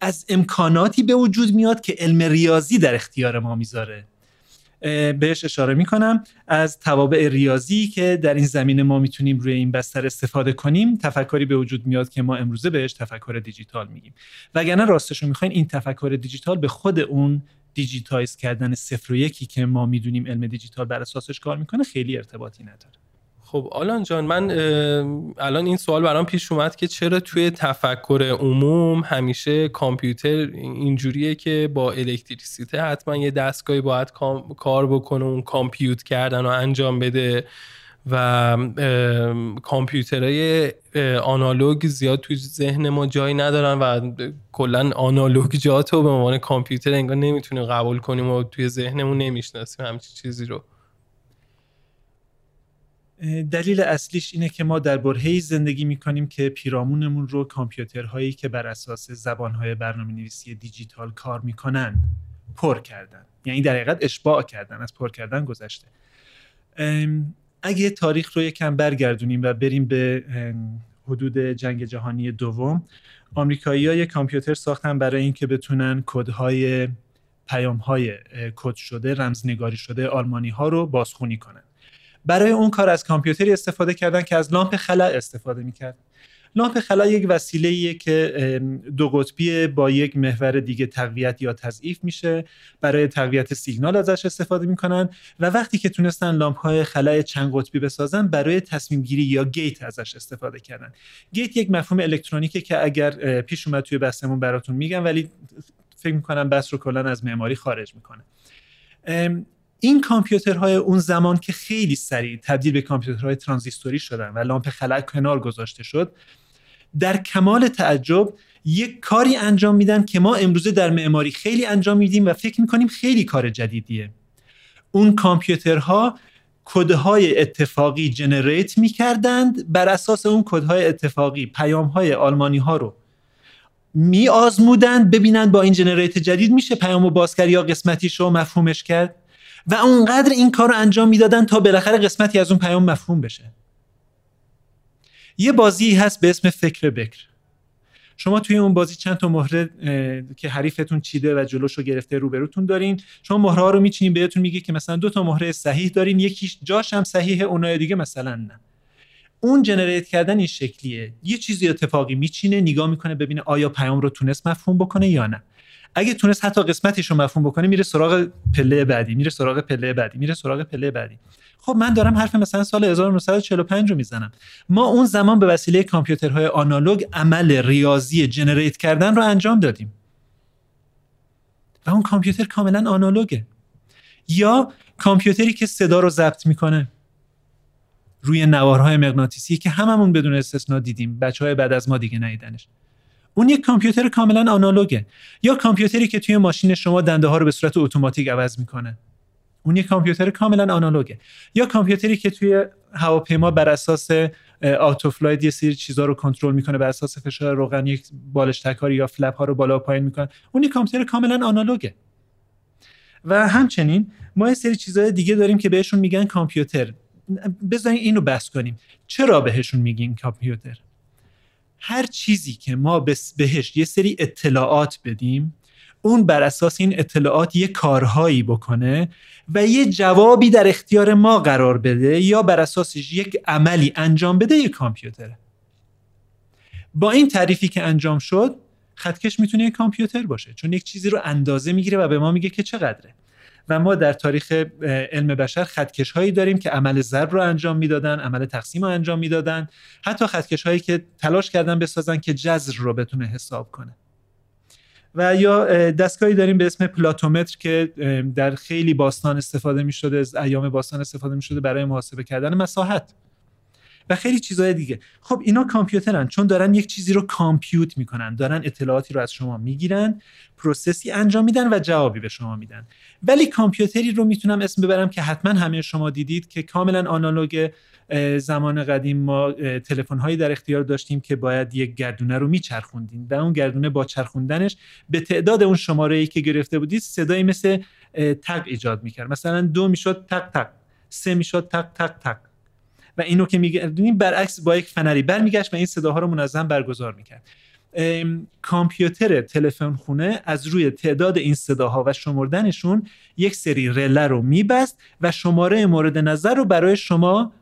از امکاناتی به وجود میاد که علم ریاضی در اختیار ما می‌ذاره. بهش اشاره می‌کنم. از توابع ریاضی که در این زمینه ما می‌تونیم روی این بستر استفاده کنیم تفکری به وجود میاد که ما امروزه بهش تفکر دیجیتال میگیم. وگرنه راستش رو می‌خواین این تفکر دیجیتال به خود اون digitize کردن صفر و یکی که ما می‌دونیم علم دیجیتال بر اساسش کار می‌کنه خیلی ارتباطی نداره. خب آلان جان من الان این سوال برام پیش اومد که چرا توی تفکر عموم همیشه کامپیوتر اینجوریه که با الکتریسیته حتما یه دستگاهی باید کار بکنه اون کامپیوت کردن و انجام بده؟ و کامپیوترهای آنالوگ زیاد توی ذهن ما جایی ندارن و کلا آنالوگ جات رو به عنوان کامپیوتر انگار نمی‌تونیم قبول کنیم و توی ذهنمون نمی‌شناسیم همچین چیزی رو. دلیل اصلیش اینه که ما در برهی زندگی می‌کنیم که پیرامونمون رو کامپیوترهایی که بر اساس زبانهای برنامه نویسی دیجیتال کار می‌کنن پر کردن. یعنی در حقیقت اشباع کردن از پر کردن گذشته. اگه تاریخ رو یکم برگردونیم و بریم به حدود جنگ جهانی دوم آمریکایی ها یک کامپیوتر ساختن برای اینکه بتونن کدهای پیام های کد شده رمزنگاری شده آلمانی ها رو بازخونی کنن. برای اون کار از کامپیوتری استفاده کردن که از لامپ خلا استفاده می‌کرد لامپ خلا یک وسیله که دو قطبی با یک محور دیگه تقویت یا تضعیف میشه. برای تقویت سیگنال ازش استفاده می‌کنن و وقتی که تونستن لامپ های خلای چند قطبی بسازن برای تصمیم گیری یا gate ازش استفاده کردن. gate یک مفهوم الکترونیکه که اگر پیش اومد توی بحثمون براتون میگم ولی فکر می‌کنم بحث رو کلا از معماری خارج می‌کنه. این کامپیوترهای اون زمان که خیلی سریع تبدیل به کامپیوترهای ترانزیستوری شدن و لامپ خلا کنار گذاشته شد در کمال تعجب یک کاری انجام میدن که ما امروزه در معماری خیلی انجام میدیم و فکر می‌کنیم خیلی کار جدیدیه. اون کامپیوترها کدهای اتفاقی جنریت می‌کردند بر اساس اون کدهای اتفاقی پیام های آلمانی ها رو می آزمودند ببینند با این جنریت جدید میشه پیامو باز کرد یا قسمتیش رو مفهومش کرد. و اونقدر این کار رو انجام می‌دادن تا بالاخره قسمتی از اون پیام مفهوم بشه. یه بازی هست به اسم فکر بکر. شما توی اون بازی چند تا مهره که حریفتون چیده و جلوش رو گرفته روبروتون دارین. شما مهره ها رو میچینین بهتون میگه که مثلا دو تا مهره صحیح دارین یکیش جاش هم صحیحه اونای دیگه مثلا نه. اون جنریت کردن این شکلیه. یه چیزی اتفاقی میچینه نگاه می‌کنه ببینه آیا پیام رو تونست مفهوم بکنه یا نه. اگه تونست حتی قسمتش رو مفهوم بکنه میره سراغ پله بعدی میره سراغ پله بعدی میره سراغ پله بعدی. خب من دارم حرف مثلا سال 1945 رو می‌زنم. ما اون زمان به وسیله کامپیوترهای آنالوگ عمل ریاضی جنریت کردن رو انجام دادیم. و اون کامپیوتر کاملا آنالوگه. یا کامپیوتری که صدا رو ضبط می‌کنه روی نوارهای مغناطیسی که هممون بدون استثنا دیدیم. بچه های بعد از ما دیگه ندیدنش. اون یک کامپیوتر کاملا آنالوگه. یا کامپیوتری که توی ماشین شما دنده ها رو به صورت اتوماتیک عوض می‌کنه. اون یک کامپیوتر کاملا آنالوگه. یا کامپیوتری که توی هواپیما بر اساس آتوفلاید یه سری چیزا رو کنترل می‌کنه بر اساس فشار روغن یک بالشتک یا فلپ ها رو بالا پایین می‌کنه اون کامپیوتر کاملا آنالوگه. و همچنین ما یه سری چیزهای دیگه داریم که بهشون میگن کامپیوتر. بذارین اینو بس کنیم. چرا بهشون میگین کامپیوتر؟ هر چیزی که ما بهش یه سری اطلاعات بدیم اون بر اساس این اطلاعات یه کارهایی بکنه و یه جوابی در اختیار ما قرار بده یا بر اساسش یک عملی انجام بده یه کامپیوتره با این تعریفی که انجام شد خطکش می‌تونه یک کامپیوتر باشه چون یک چیزی رو اندازه می‌گیره و به ما میگه که چقدره. و ما در تاریخ علم بشر خطکش هایی داریم که عمل ضرب رو انجام می‌دادن عمل تقسیم رو انجام می‌دادن. حتی خطکش هایی که تلاش کردن بسازن که جذر رو بتونه حساب کنه. و یا دستگاهی داریم به اسم پلاتومتر که در خیلی باستان استفاده می شده از ایام باستان استفاده می شده برای محاسبه کردن مساحت. و خیلی چیزهای دیگه. خب اینا کامپیوترن چون دارن یک چیزی رو کامپیوت می‌کنن دارن اطلاعاتی رو از شما می‌گیرن پروسسی انجام میدن و جوابی به شما میدن. ولی کامپیوتری رو می‌تونم اسم ببرم که حتما همه شما دیدید که کاملا آنالوگ زمان قدیم ما تلفن هایی در اختیار داشتیم که باید یک گردونه رو میچرخوندیم و اون گردونه با چرخوندنش به تعداد اون شماره ای که گرفته بودید صدایی مثل تق ایجاد می‌کرد. مثلا دو می‌شد تق تق سه می‌شد تق تق تق. و اینو که میگردونیم برعکس با یک فنری برمیگشت و این صداها رو منظم برگزار می‌کرد. کامپیوتر تلفن خونه از روی تعداد این صداها و شمردنشون یک سری رله رو میبست و شماره مورد نظر رو برای شما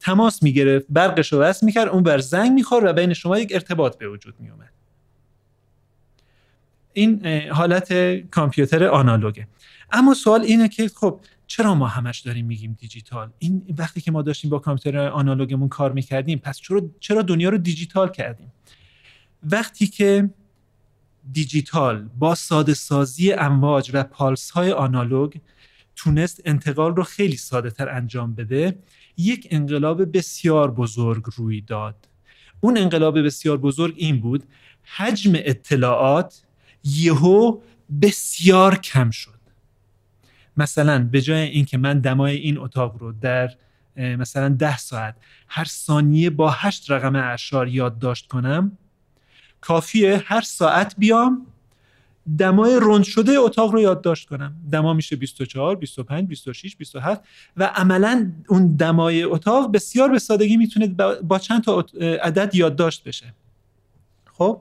تماس می‌گرفت برقش رو وصل می‌کرد اون بر زنگ می‌خورد و بین شما یک ارتباط به وجود میومد این حالت کامپیوتر آنالوگه. اما سوال اینه که خب چرا ما همش داریم میگیم دیجیتال؟ این وقتی که ما داشتیم با کامپیوتر آنالوگمون کار می‌کردیم پس چرا چرا دنیا رو دیجیتال کردیم؟ وقتی که دیجیتال با ساده سازی امواج و پالس های آنالوگ تونست انتقال رو خیلی ساده تر انجام بده یک انقلاب بسیار بزرگ روی داد. اون انقلاب بسیار بزرگ این بود حجم اطلاعات یهو بسیار کم شد. مثلا به جای اینکه من دمای این اتاق رو در مثلا ده ساعت هر ثانیه با هشت رقم اعشار یادداشت کنم کافیه هر ساعت بیام دمای رند شده اتاق رو یادداشت کنم. دما میشه 24 25 26 27 و عملا اون دمای اتاق بسیار به سادگی می‌تونه با چند تا عدد یادداشت بشه. خب؟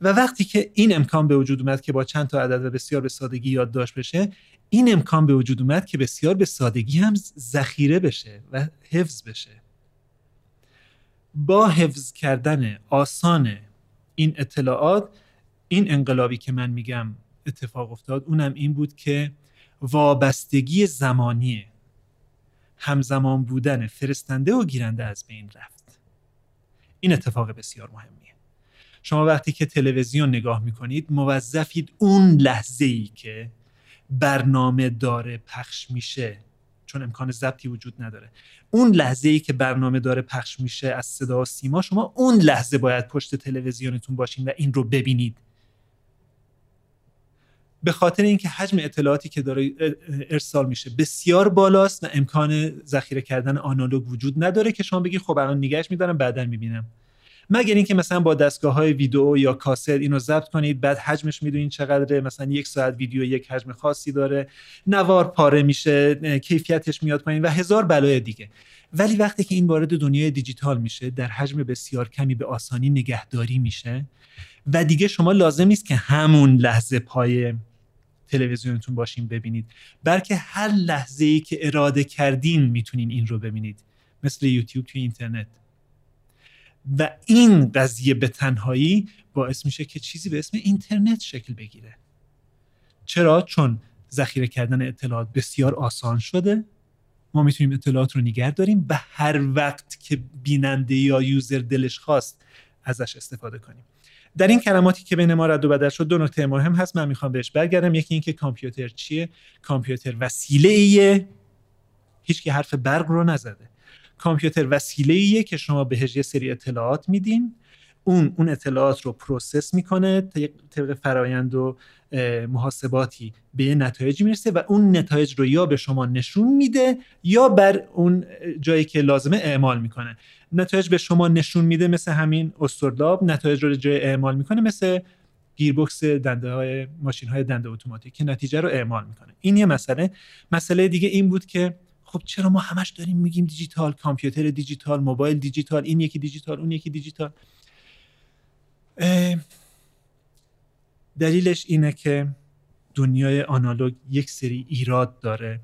و وقتی که این امکان به وجود اومد که با چند تا عدد و بسیار به سادگی یادداشت بشه این امکان به وجود اومد که بسیار به سادگی هم ذخیره بشه و حفظ بشه. با حفظ کردن آسان این اطلاعات این انقلابی که من میگم اتفاق افتاد اونم این بود که وابستگی زمانی همزمان بودن فرستنده و گیرنده از بین رفت. این اتفاق بسیار مهمیه شما وقتی که تلویزیون نگاه می‌کنید موظفید اون لحظه ای که برنامه داره پخش میشه چون امکان ضبطی وجود نداره اون لحظه ای که برنامه داره پخش میشه از صدا و سیما شما اون لحظه باید پشت تلویزیونتون باشین و این رو ببینید. به خاطر اینکه حجم اطلاعاتی که داره ارسال میشه بسیار بالاست و امکان ذخیره کردن آنالوگ وجود نداره که شما بگید خب الان نگهش میدارم بعدا می‌بینم. مگر اینکه مثلا با دستگاه های ویدیو یا کاست اینو ضبط کنید بعد حجمش می‌دونید چقدره مثلا یک ساعت ویدیو یک حجم خاصی داره نوار پاره میشه کیفیتش میاد پایین و هزار بلای دیگه. ولی وقتی که این وارد دنیای دیجیتال میشه در حجم بسیار کمی به آسانی نگهداری میشه و دیگه شما لازم نیست که همون لحظه پای تلویزیونتون باشین ببینید بلکه هر لحظه ای که اراده کردین می‌تونین این رو ببینید. مثل یوتیوب توی اینترنت. و این قضیه به تنهایی باعث میشه که چیزی به اسم اینترنت شکل بگیره. چرا؟ چون ذخیره کردن اطلاعات بسیار آسان شده. ما می‌تونیم اطلاعات رو نگه داریم و هر وقت که بیننده یا یوزر دلش خواست ازش استفاده کنیم. در این کلماتی که بین ما رد و بدل شد دو نکته مهم هست. من می‌خوام بهش برگردم. یکی اینکه کامپیوتر چیه؟ کامپیوتر وسیله ایه هیچ که حرف برق رو نزده. کامپیوتر وسیله که شما بهش یه سری اطلاعات میدین. اون اون اطلاعات رو process می‌کنه طبق فرایند و محاسباتی به نتایجی می‌رسه و اون نتایج رو یا به شما نشون میده یا بر اون جایی که لازمه اعمال می‌کنه. نتایج به شما نشون میده مثل همین اسطرلاب نتایج رو جای اعمال می‌کنه مثل گیربکس دنده های ماشین های دنده اتوماتیک که نتیجه رو اعمال می‌کنه. این یه مسئله. مسئله دیگه این بود که خب چرا ما همش داریم میگیم دیجیتال کامپیوتر دیجیتال موبایل دیجیتال این یکی دیجیتال اون یکی دیجیتال. دلیلش اینه که دنیای آنالوگ یک سری ایراد داره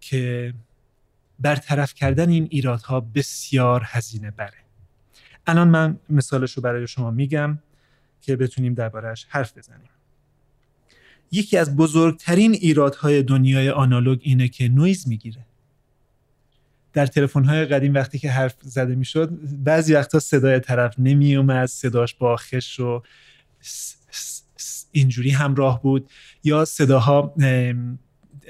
که برطرف کردن این ایرادها بسیار هزینه بره. الان من مثالش رو برای شما میگم که بتونیم دربارهش حرف بزنیم. یکی از بزرگترین ایرادهای دنیای آنالوگ اینه که نویز می‌گیره. در تلفن‌های قدیم وقتی که حرف زده می‌شد بعضی وقتا صدای طرف نمیومد صداش با خش و اینجوری همراه بود. یا صداها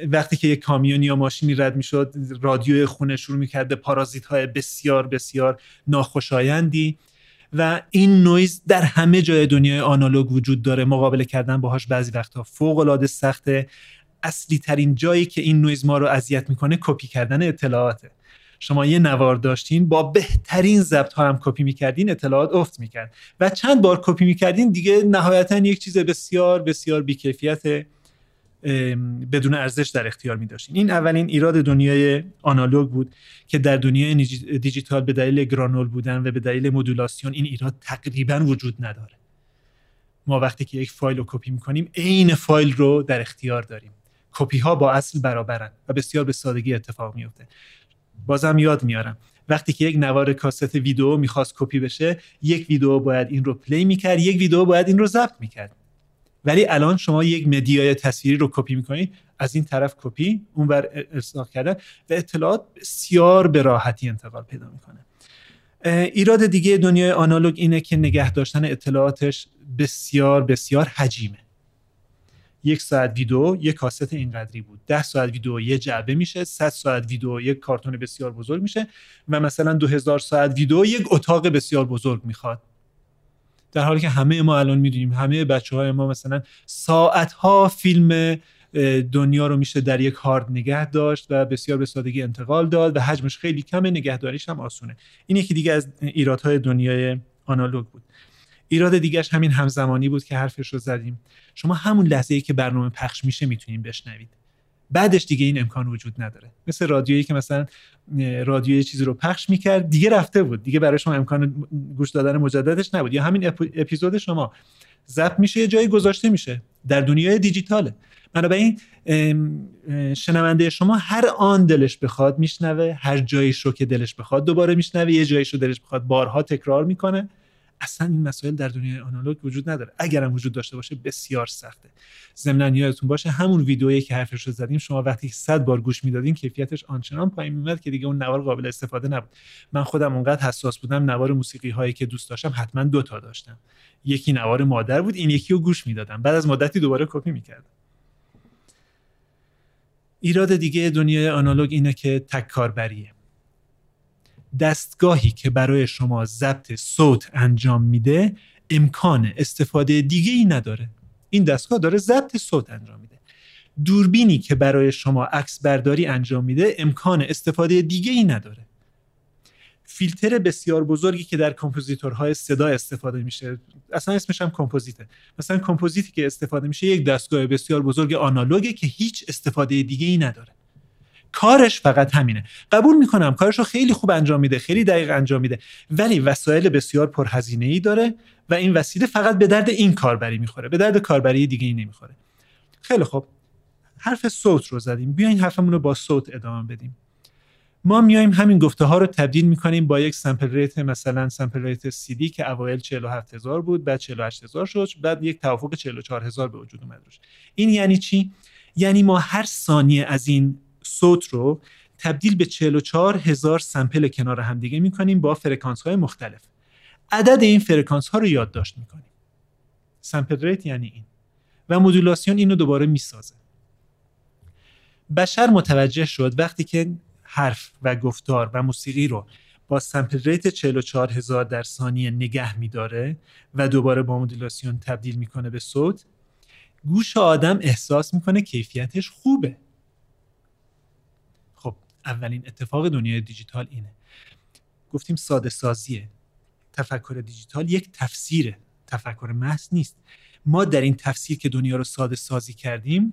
وقتی که یک کامیون یا ماشینی رد می‌شد رادیو خونه شروع می‌کرد به پارازیت های بسیار بسیار ناخوشایندی. و این نویز در همه جای دنیای آنالوگ وجود داره. مقابله کردن باهاش بعضی وقتا فوق العاده سخته. اصلی ترین جایی که این نویز ما رو اذیت می‌کنه کپی کردن اطلاعاته. شما یه نوار داشتین با بهترین ضبط ها هم کپی می‌کردین اطلاعات افت می‌کرد. و چند بار کپی می‌کردین دیگه نهایتا یک چیز بسیار بسیار بیکیفیت بدون ارزش در اختیار می داشتین این اولین ایراد دنیای آنالوگ بود که در دنیای دیجیتال به دلیل granule بودن و به دلیل مدولاسیون این ایراد تقریبا وجود نداره. ما وقتی که یک فایل رو کپی می‌کنیم عین فایل رو در اختیار داریم. کپی ها با اصل برابرن و بسیار به سادگی اتفاق میفته بازم یاد میارم وقتی که یک نوار کاست ویدیو می‌خواست کپی بشه یک ویدیو باید این رو play می‌کرد یک ویدیو باید این رو ضبط می‌کرد. ولی الان شما یک media ی تصویری رو کپی می‌کنید از این طرف کپی اون بر ارسال کردن و اطلاعات بسیار به راحتی انتقال پیدا می‌کنه. ایراد دیگه دنیای آنالوگ اینه که نگه داشتن اطلاعاتش بسیار بسیار حجیمه. یک ساعت ویدیو یک کاست اینقدری بود. ده ساعت ویدیو یه جعبه میشه 100 ساعت ویدیو یک کارتون بسیار بزرگ میشه و مثلا 2000 ساعت ویدیو یک اتاق بسیار بزرگ می‌خواد. در حالی که همه ما الان می‌دونیم همه بچه های ما مثلا ساعت ها فیلم دنیا رو میشه در یک هارد نگه داشت و بسیار به سادگی انتقال داد و حجمش خیلی کمه نگهداریش هم آسونه. این یکی دیگه از ایرادهای دنیای آنالوگ بود. ایراد دیگهش همین همزمانی بود که حرفش رو زدیم. شما همون لحظه ای که برنامه پخش میشه می‌تونین بشنوید. بعدش دیگه این امکان وجود نداره. مثل رادیویی که مثلا رادیو چیزی رو پخش می‌کرد دیگه رفته بود. دیگه برای شما امکان گوش دادن مجددش نبود. یا همین اپیزود شما ضبط میشه یه جایی گذاشته میشه. در دنیای دیجیتاله. بنابراین شنونده شما هر آن دلش بخواد میشنوه هر جایش رو که دلش بخواد دوباره میشنوه یه جایش رو دلش بخواد بارها تکرار می‌کنه. اصلا این مسائل در دنیای آنالوگ وجود نداره. اگرم وجود داشته باشه بسیار سخته. ضمن یادتون باشه همون ویدئویی که حرفش رو زدیم شما وقتی 100 بار گوش می‌دادین کیفیتش آنچنان پایین میومد که دیگه اون نوار قابل استفاده نبود. من خودم اونقدر حساس بودم نوار موسیقی هایی که دوست داشتم حتما دو تا داشتم. یکی نوار مادر بود این یکی رو گوش می‌دادم. بعد از مدتی دوباره کپی می‌کردم. ایراد دیگه دنیای آنالوگ اینه که تک کاربریه دستگاهی که برای شما ضبط صوت انجام میده امکان استفاده دیگه ای نداره. این دستگاه داره ضبط صوت انجام میده. دوربینی که برای شما عکس برداری انجام میده امکان استفاده دیگه ای نداره. فیلتر بسیار بزرگی که در compositor های صدا استفاده میشه. اصلا اسمش هم کمپوزیته. مثلا کمپوزیتی که استفاده میشه یک دستگاه بسیار بزرگ آنالوگه که هیچ استفاده دیگه ای نداره. کارش فقط همینه. قبول می‌کنم کارش رو خیلی خوب انجام میده خیلی دقیق انجام میده ولی وسایل بسیار پرهزینه ای داره و این وسیله فقط به درد این کاربری می‌خوره به درد کاربری دیگه ای نمی‌خوره. خیلی خوب. حرف صوت رو زدیم. بیاین حرفمون رو با صوت ادامه بدیم. ما میایم همین گفته ها رو تبدیل می‌کنیم با یک sample rate مثلا sample rate سی دی که اوایل 47000 بود بعد 48000 شد بعد یک توافق 44000 به وجود اومد روش. این یعنی چی؟ یعنی ما هر ثانیه از این صوت رو تبدیل به 44 هزار sample کنار هم دیگه می‌کنیم با فرکانس های مختلف. عدد این فرکانس ها رو یادداشت می‌کنیم. sample rate یعنی این. و مدولاسیون اینو دوباره می‌سازه. بشر متوجه شد وقتی که حرف و گفتار و موسیقی رو با sample rate 44 هزار در ثانیه نگه میداره و دوباره با مدولاسیون تبدیل می‌کنه به صوت گوش آدم احساس می‌کنه کیفیتش خوبه. اولین اتفاق دنیای دیجیتال اینه. گفتیم ساده سازیه. تفکر دیجیتال یک تفسیره. تفکر محض نیست. ما در این تفسیر که دنیا رو ساده سازی کردیم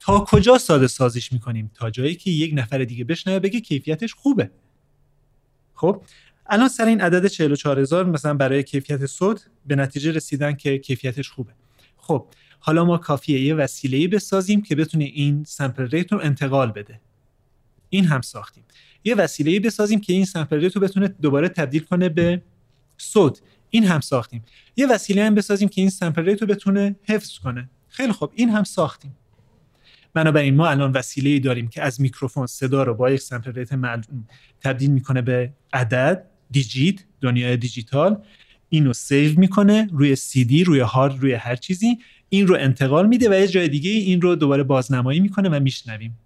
تا کجا ساده سازیش می‌کنیم؟ تا جایی که یک نفر دیگه بشنوه بگه کیفیتش خوبه. خب الان سر این عدد 44000 مثلا برای کیفیت صوت به نتیجه رسیدن که کیفیتش خوبه. خب حالا ما کافیه یه وسیله‌ای بسازیم که بتونه این سمپل ریت رو انتقال بده. این هم ساختیم. یه وسیله‌ای بسازیم که این sample رو بتونه دوباره تبدیل کنه به صوت. این هم ساختیم. یه وسیله هم بسازیم که این sample رو بتونه حفظ کنه. خیلی خب این هم ساختیم. بنابراین ما الان وسیله داریم که از میکروفون صدا رو با یک sample rate معلوم تبدیل می‌کنه به عدد digit دنیای دیجیتال. اینو save می‌کنه روی سی دی روی هارد روی هر چیزی. این رو انتقال میده و یه جای دیگه این رو دوباره بازنمایی می‌کنه و میشنویم.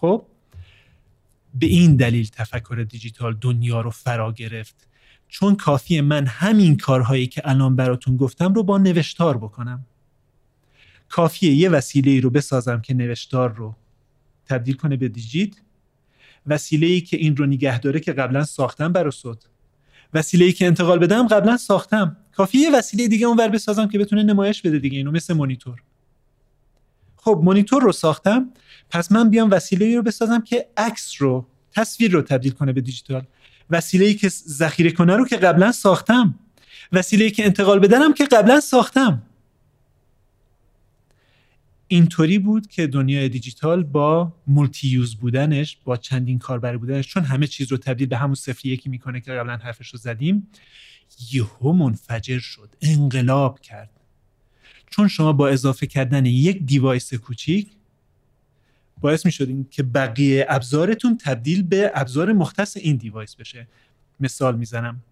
خب؟ به این دلیل تفکر دیجیتال دنیا رو فرا گرفت. چون کافیه من همین کارهایی که الان براتون گفتم رو با نوشتار بکنم. کافیه یه وسیله رو بسازم که نوشتار رو تبدیل کنه به دیجیت. وسیله ای که این رو نگه داره که قبلا ساختم برای صوت وسیله ای که انتقال بدم قبلا ساختم. کافیه یه وسیله دیگه اونور بسازم که بتونه نمایش بده دیگه اینو مثل مونیتور خب مونیتور رو ساختم. پس من بیام وسیله رو بسازم که عکس رو تصویر رو تبدیل کنه به دیجیتال. وسیله ای که ذخیره کنه رو که قبلا ساختم. وسیله ای که انتقال بدنم که قبلا ساختم. اینطوری بود که دنیای دیجیتال با مولتی یوز بودنش با چندین کاربر بودنش چون همه چیز رو تبدیل به همون صفر یکی می‌کنه که قبلا حرفش رو زدیم یهو منفجر شد انقلاب کرد. چون شما با اضافه کردن یک device کوچیک باعث می شدین که بقیه ابزارتون تبدیل به ابزار مختص این device بشه. مثال می‌زنم.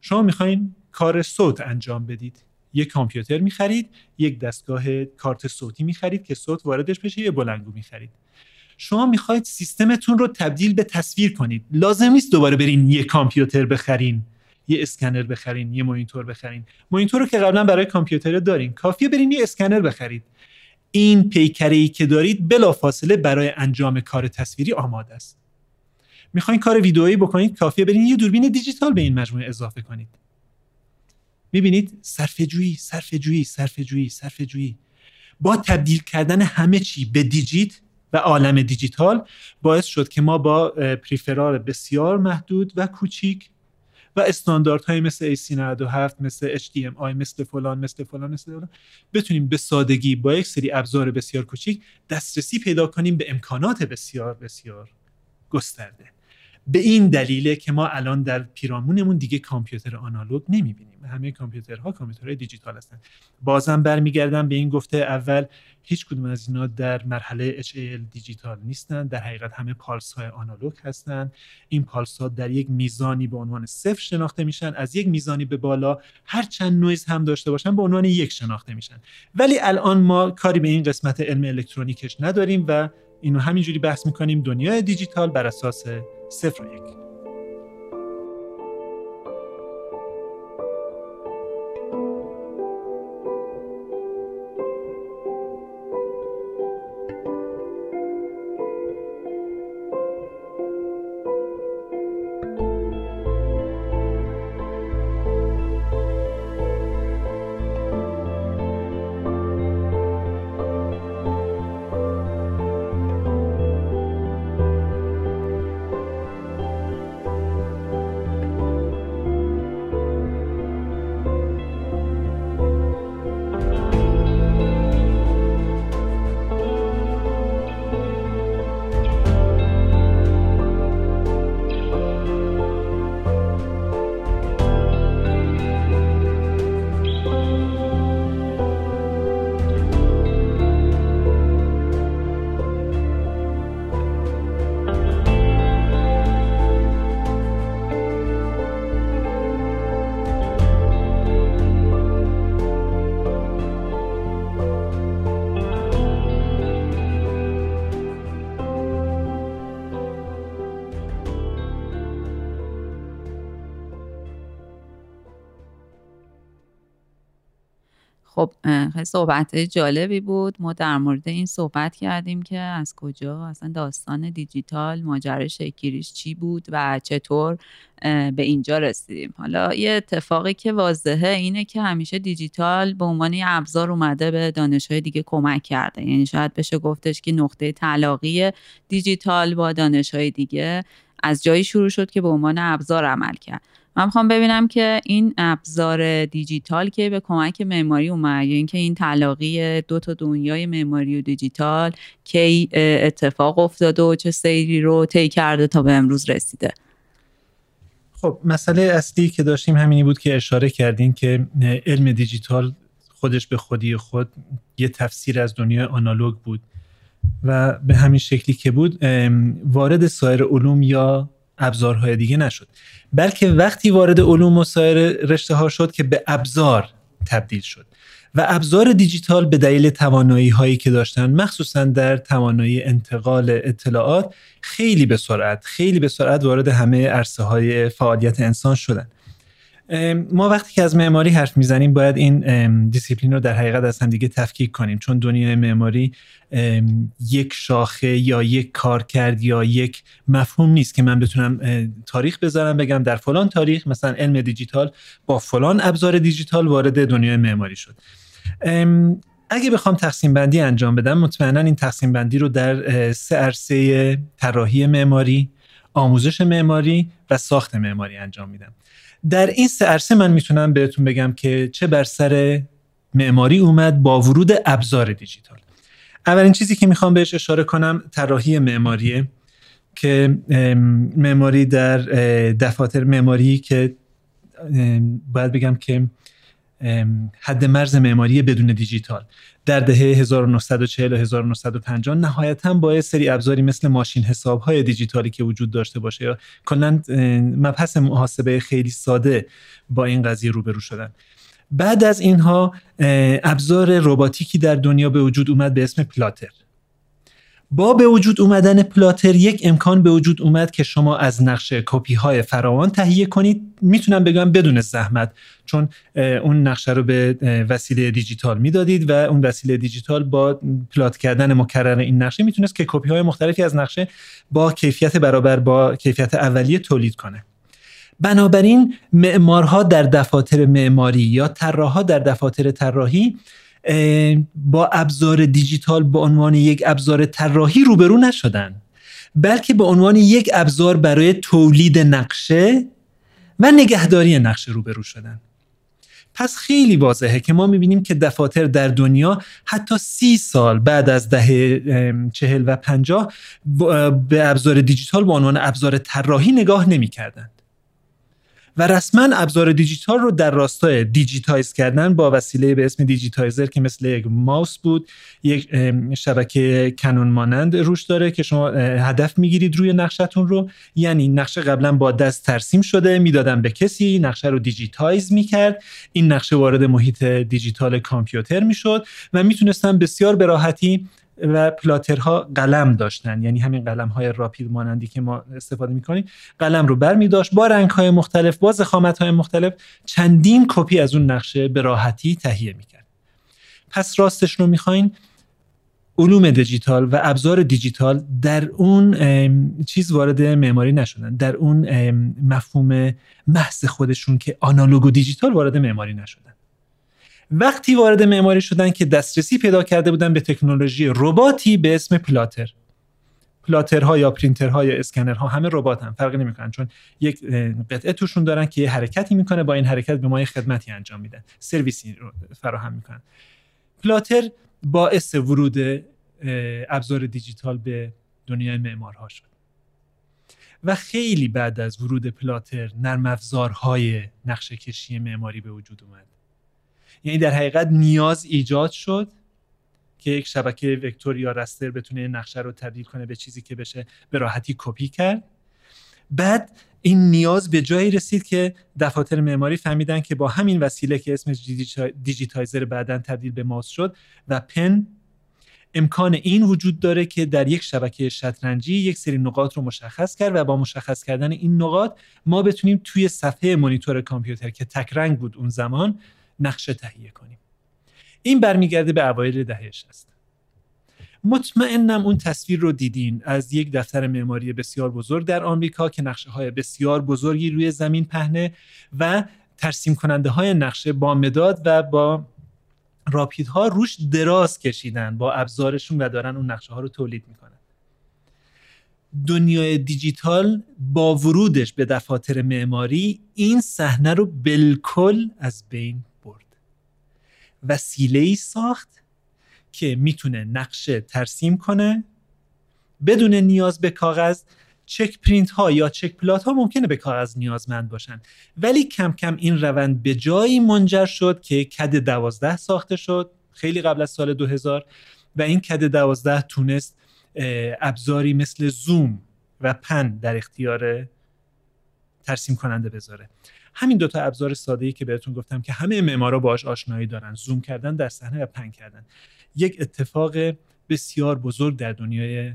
شما می‌خواین کار صوت انجام بدید. یک کامپیوتر می‌خرید یک دستگاه کارت صوتی می‌خرید که صوت واردش بشه یه بلندگو می‌خرید. شما می‌خواید سیستمتون رو تبدیل به تصویر کنید. لازم نیست دوباره برین یه کامپیوتر بخرین. یه اسکنر بخرین یه مونیتور بخرین. مونیتور رو که قبلا برای کامپیوتر دارین. کافیه برین یه اسکنر بخرید. این پیکره ای که دارید بلافاصله برای انجام کار تصویری آماده است. می‌خواین کار ویدئویی بکنید کافیه برین یه دوربین دیجیتال به این مجموعه اضافه کنید. می‌بینید؟ صرفه‌جویی صرفه‌جویی صرفه‌جویی صرفه‌جویی. با تبدیل کردن همه چی به digit و عالم دیجیتال باعث شد که ما با پریفرال بسیار محدود و کوچیک و استانداردهایی مثل AC97 مثل HDMI مثل فلان مثل فلان مثل فلان. بتونیم به سادگی با یک سری ابزار بسیار کوچیک دسترسی پیدا کنیم به امکانات بسیار بسیار گسترده. به این دلیله که ما الان در پیرامونمون دیگه کامپیوتر آنالوگ نمی‌بینیم. همه کامپیوترها کامپیوترهای دیجیتال هستن. بازم برمیگردم به این گفته اول هیچ کدوم از اینا در مرحله HAL دیجیتال نیستن. در حقیقت همه پالس های آنالوگ هستن. این پالس ها در یک میزانی به عنوان صفر شناخته میشن. از یک میزانی به بالا هر چند نویز هم داشته باشن به عنوان یک شناخته میشن. ولی الان ما کاری به این قسمت علم الکترونیکش نداریم و اینو همینجوری بحث می‌کنیم دنیای دیجیتال بر اساس صفر و یک. خب صحبت جالبی بود. ما در مورد این صحبت کردیم که از کجا اصلا داستان دیجیتال ماجرای شکیریش چی بود و چطور به اینجا رسیدیم. حالا یه اتفاقی که واضحه اینه که همیشه دیجیتال به عنوان یه ابزار اومده به دانشهای دیگه کمک کرده. یعنی شاید بشه گفتش که نقطه تلاقی دیجیتال با دانشهای دیگه از جایی شروع شد که به عنوان ابزار عمل کرد. من می‌خوام ببینم که این ابزار دیجیتال که به کمک معماری اومد یا اینکه این تلاقی دو تا دنیای معماری و دیجیتال کی اتفاق افتاده و چه سیری رو طی کرده تا به امروز رسیده. خب مسئله اصلی که داشتیم همینی بود که اشاره کردین که علم دیجیتال خودش به خودی خود یه تفسیر از دنیای آنالوگ بود و به همین شکلی که بود وارد سایر علوم یا ابزارهای دیگه نشد. بلکه وقتی وارد علوم و سایر رشته ها شد که به ابزار تبدیل شد. و ابزار دیجیتال به دلیل توانایی هایی که داشتن مخصوصا در توانایی انتقال اطلاعات خیلی به سرعت خیلی به سرعت وارد همه عرصه های فعالیت انسان شدن. ما وقتی که از معماری حرف می‌زنیم باید این دیسیپلین رو در حقیقت از هم دیگه تفکیک کنیم. چون دنیای معماری یک شاخه یا یک کار کرد یا یک مفهوم نیست که من بتونم تاریخ بذارم بگم در فلان تاریخ مثلا علم دیجیتال با فلان ابزار دیجیتال وارد دنیای معماری شد. اگه بخوام تقسیم بندی انجام بدم مطمئنا این تقسیم بندی رو در سه عرصه طراحی معماری آموزش معماری و ساخت معماری انجام میدم. در این سه عرصه من می‌تونم بهتون بگم که چه بر سر معماری اومد با ورود ابزار دیجیتال. اولین چیزی که می‌خوام بهش اشاره کنم طراحی معماریه که معماری در دفاتر معماری که باید بگم که حد مرز معماری بدون دیجیتال. در دهه 1940 و 1950 نهایتا با سری ابزاری مثل ماشین حساب های دیجیتالی که وجود داشته باشه یا کلا مبحث محاسبه خیلی ساده با این قضیه روبرو شدن. بعد از اینها ابزار رباتیکی در دنیا به وجود اومد به اسم plotter. با به وجود اومدن plotter یک امکان به وجود اومد که شما از نقشه کپی های فراوان تهیه کنید. می‌تونم بگم بدون زحمت چون اون نقشه رو به وسیله دیجیتال می‌دادید و اون وسیله دیجیتال با plot کردن مکرر این نقشه می‌تونست که کپی های مختلفی از نقشه با کیفیت برابر با کیفیت اولیه تولید کنه. بنابراین معمارها در دفاتر معماری یا طراحها در دفاتر طراحی با ابزار دیجیتال به عنوان یک ابزار طراحی روبرو نشدن بلکه به عنوان یک ابزار برای تولید نقشه و نگهداری نقشه روبرو شدن. پس خیلی واضحه که ما می‌بینیم که دفاتر در دنیا حتی سی سال بعد از دهه چهل و پنجاه به ابزار دیجیتال به عنوان ابزار طراحی نگاه نمی‌کردن. و رسما ابزار دیجیتال رو در راستای digitize کردن با وسیله به اسم digitizer که مثل یک ماوس بود یک شبکه کنون مانند روش داره که شما هدف می‌گیرید روی نقشتون رو. یعنی نقشه قبلا با دست ترسیم شده می‌دادن به کسی نقشه رو digitize می‌کرد. این نقشه وارد محیط دیجیتال کامپیوتر می‌شد و می‌تونستن بسیار به راحتی و پلاترها قلم داشتن. یعنی همین قلم های راپید مانندی که ما استفاده می‌کنیم. قلم رو بر می داشت با رنگ های مختلف با زخامت های مختلف چندین کپی از اون نقشه به راحتی تهیه می‌کرد. پس راستش رو می‌خواین علوم دیجیتال و ابزار دیجیتال در اون چیز وارد معماری نشدن. در اون مفهوم محض خودشون که آنالوگ و دیجیتال وارد معماری نشدن. وقتی وارد معماری شدن که دسترسی پیدا کرده بودن به تکنولوژی رباتی به اسم پلاتر. پلاترها یا پرینترها یا اسکنرها همه ربات هم فرقی نمی‌کنن چون یک قطعه توشون دارن که یه حرکتی می‌کنه با این حرکت به ما یه خدمتی انجام میدن سرویسی رو فراهم می‌کنن. پلاتر باعث ورود ابزار دیجیتال به دنیای معمارها شد. و خیلی بعد از ورود پلاتر نرم افزارهای نقشه کشی معماری به وجود اومد. یعنی در حقیقت نیاز ایجاد شد که یک شبکه وکتور یا رستر بتونه نقشه رو تبدیل کنه به چیزی که بشه به راحتی کپی کرد. بعد این نیاز به جایی رسید که دفاتر معماری فهمیدن که با همین وسیله که اسمش دیجیتایزر بعدا تبدیل به ماوس شد و پن امکان این وجود داره که در یک شبکه شطرنجی یک سری نقاط رو مشخص کرد و با مشخص کردن این نقاط ما بتونیم توی صفحه مانیتور کامپیوتر که تک رنگ بود اون زمان نقشه تهیه کنیم. این برمیگرده به اوایل دهه 60 مطمئنم اون تصویر رو دیدین از یک دفتر معماری بسیار بزرگ در آمریکا که نقشه های بسیار بزرگی روی زمین پهنه و ترسیم کننده های نقشه با مداد و با راپیدها روش دراز کشیدن با ابزارشون و دارن اون نقشه ها رو تولید می‌کنن. دنیای دیجیتال با ورودش به دفاتر معماری این صحنه رو بالکل از بین وسیله ای ساخت که می‌تونه نقشه ترسیم کنه. بدون نیاز به کاغذ check print ها یا check plot ها ممکنه به کاغذ نیازمند باشن. ولی کم کم این روند به جایی منجر شد که CAD دوازده ساخته شد خیلی قبل از سال 2000 و این کد دوازده تونست ابزاری مثل زوم و پن در اختیار ترسیم کننده بذاره. همین دوتا ابزار ساده ای که بهتون گفتم که همه معمارا باش آشنایی دارن زوم کردن در صحنه و پن کردن. یک اتفاق بسیار بزرگ در دنیای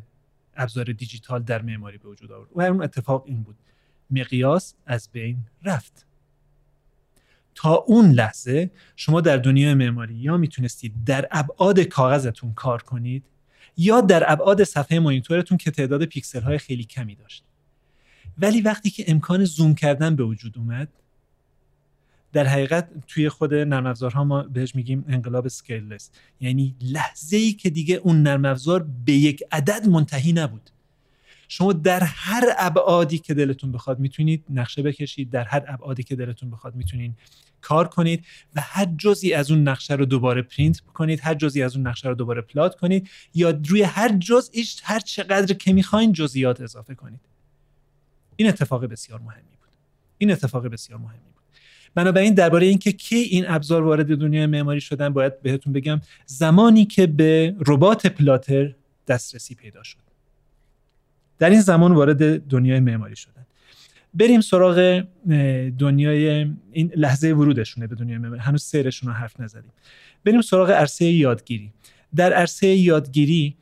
ابزار دیجیتال در معماری به وجود آورد و اون اتفاق این بود. مقیاس از بین رفت. تا اون لحظه شما در دنیای معماری یا می‌تونستید در ابعاد کاغذتون کار کنید یا در ابعاد صفحه مانیتورتون که تعداد پیکسل های خیلی کمی داشت. ولی وقتی که امکان زوم کردن به وجود اومد در حقیقت توی خود نرم افزارها ما بهش میگیم انقلاب scaleless یعنی لحظه ای که دیگه اون نرم افزار به یک عدد منتهی نبود. شما در هر ابعادی که دلتون بخواد می‌تونید نقشه بکشید در هر ابعادی که دلتون بخواد می‌تونید کار کنید و هر جزی از اون نقشه رو دوباره پرینت کنید هر جزی از اون نقشه رو دوباره پلات کنید یا روی هر جزئیش هر چقدر که می‌خواین جزئیات اضافه کنید. این اتفاق بسیار مهمی بود. این اتفاق بسیار مهمی بود. بنابراین درباره اینکه کی این ابزار وارد دنیای معماری شدن باید بهتون بگم زمانی که به ربات پلاتر دسترسی پیدا شد. در این زمان وارد دنیای معماری شدن. بریم سراغ دنیای این لحظه ورودشونه به دنیای معماری. هنوز سیرشون رو حرف نزدیم. بریم سراغ عرصه یادگیری. در عرصه یادگیری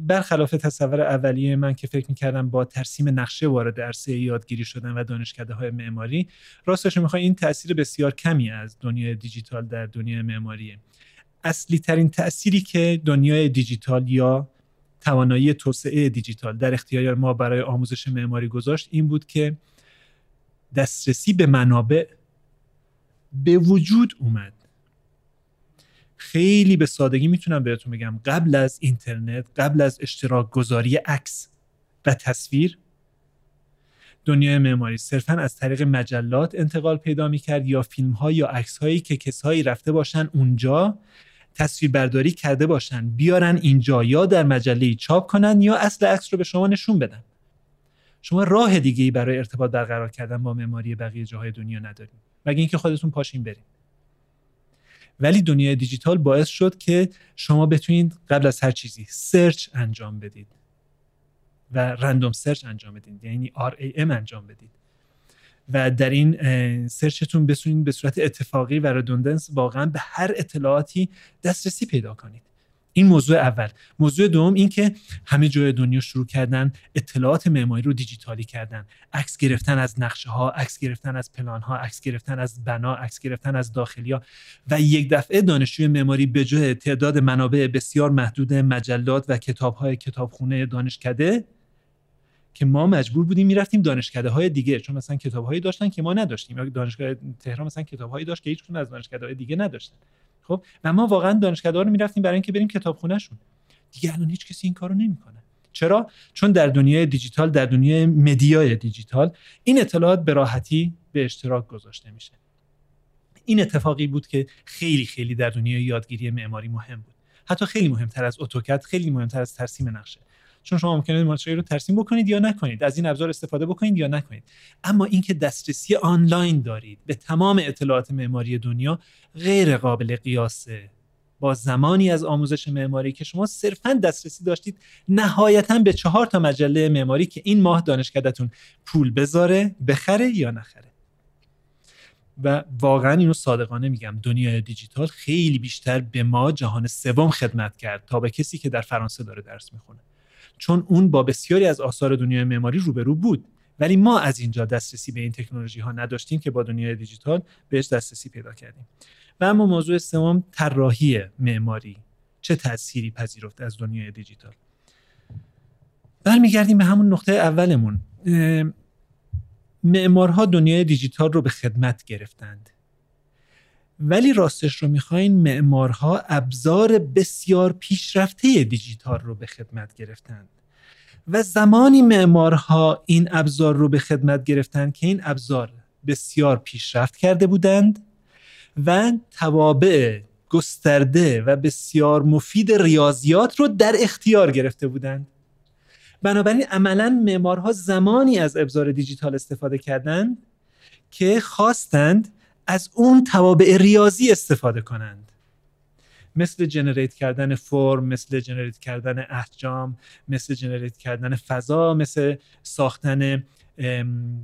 برخلاف تصور اولیه من که فکر می‌کردم با ترسیم نقشه وارد عرصه یادگیری شدن و دانشکده های معماری راستش می‌خوای این تاثیر بسیار کمی از دنیای دیجیتال در دنیای معماریه. اصلی ترین تأثیری که دنیای دیجیتال یا توانایی توسعه دیجیتال در اختیار ما برای آموزش معماری گذاشت این بود که دسترسی به منابع به وجود اومد. خیلی به سادگی می‌تونم بهتون بگم. قبل از اینترنت قبل از اشتراک گذاری عکس و تصویر دنیای معماری. صرفا از طریق مجلات انتقال پیدا می‌کرد یا فیلم ها یا عکس هایی که کسایی رفته باشن اونجا تصویر برداری کرده باشن. بیارن اینجا یا در مجله چاپ کنن یا اصل عکس رو به شما نشون بدن. شما راه دیگه ای برای ارتباط برقرار کردن با معماری بقیه جاهای دنیا ندارید. مگه اینکه خودتون پاشین برید. ولی دنیای دیجیتال باعث شد که شما بتونید قبل از هر چیزی سرچ انجام بدید و رندوم سرچ انجام بدید یعنی RAM انجام بدید. و در این سرچتون بتونید به صورت اتفاقی و ردوندنس واقعا به هر اطلاعاتی دسترسی پیدا کنید. این موضوع اول. موضوع دوم این که همه جای دنیا شروع کردن اطلاعات معماری رو دیجیتالی کردن. عکس گرفتن از نقشه ها عکس گرفتن از پلان ها عکس گرفتن از بنا عکس گرفتن از داخلی ها و یک دفعه دانشجوی معماری به جای تعداد منابع بسیار محدود مجلات و کتاب های کتابخونه دانشکده که ما مجبور بودیم می‌رفتیم دانشکده های دیگه چون مثلا کتاب هایی داشتن که ما نداشتیم. یا دانشگاه تهران مثلا کتاب هایی داشت که هیچ از دانشکده های دیگه نداشتن. خب؟ و ما واقعا دانشگاه رو می‌رفتیم برای اینکه بریم کتابخونهشون. دیگه الان هیچ کسی این کارو نمی‌کنه. چرا؟ چون در دنیای دیجیتال در دنیای مدیای دیجیتال این اطلاعات به راحتی به اشتراک گذاشته میشه. این اتفاقی بود که خیلی خیلی در دنیای یادگیری معماری مهم بود. حتی خیلی مهمتر از اتوکد خیلی مهمتر از ترسیم نقشه. چون شما ممکنه ماشین رو ترسیم بکنید یا نکنید. از این ابزار استفاده بکنید یا نکنید. اما اینکه دسترسی آنلاین دارید به تمام اطلاعات معماری دنیا غیر قابل قیاسه با زمانی از آموزش معماری که شما صرفا دسترسی داشتید نهایتا به چهار تا مجله معماری که این ماه دانشکدتون پول بذاره بخره یا نخره. و واقعا اینو صادقانه میگم دنیای دیجیتال خیلی بیشتر به ما جهان سوم خدمت کرد تا به کسی که در فرانسه داره درس می‌خونه. چون اون با بسیاری از آثار دنیای معماری روبرو بود. ولی ما از اینجا دسترسی به این تکنولوژی ها نداشتیم که با دنیای دیجیتال بهش دسترسی پیدا کردیم. و اما موضوع سوم طراحی معماری. چه تأثیری پذیرفت از دنیای دیجیتال؟ برمیگردیم به همون نقطه اولمون. معمارها دنیای دیجیتال رو به خدمت گرفتند. ولی راستش رو می‌خواین معمارها ابزار بسیار پیشرفته دیجیتال رو به خدمت گرفتند. و زمانی معمارها این ابزار رو به خدمت گرفتند که این ابزار بسیار پیشرفت کرده بودند و توابع گسترده و بسیار مفید ریاضیات رو در اختیار گرفته بودند. بنابراین عملا معمارها زمانی از ابزار دیجیتال استفاده کردند که خواستند از اون توابع ریاضی استفاده کنند. مثل جنریت کردن فرم مثل جنریت کردن احجام مثل جنریت کردن فضا مثل ساختن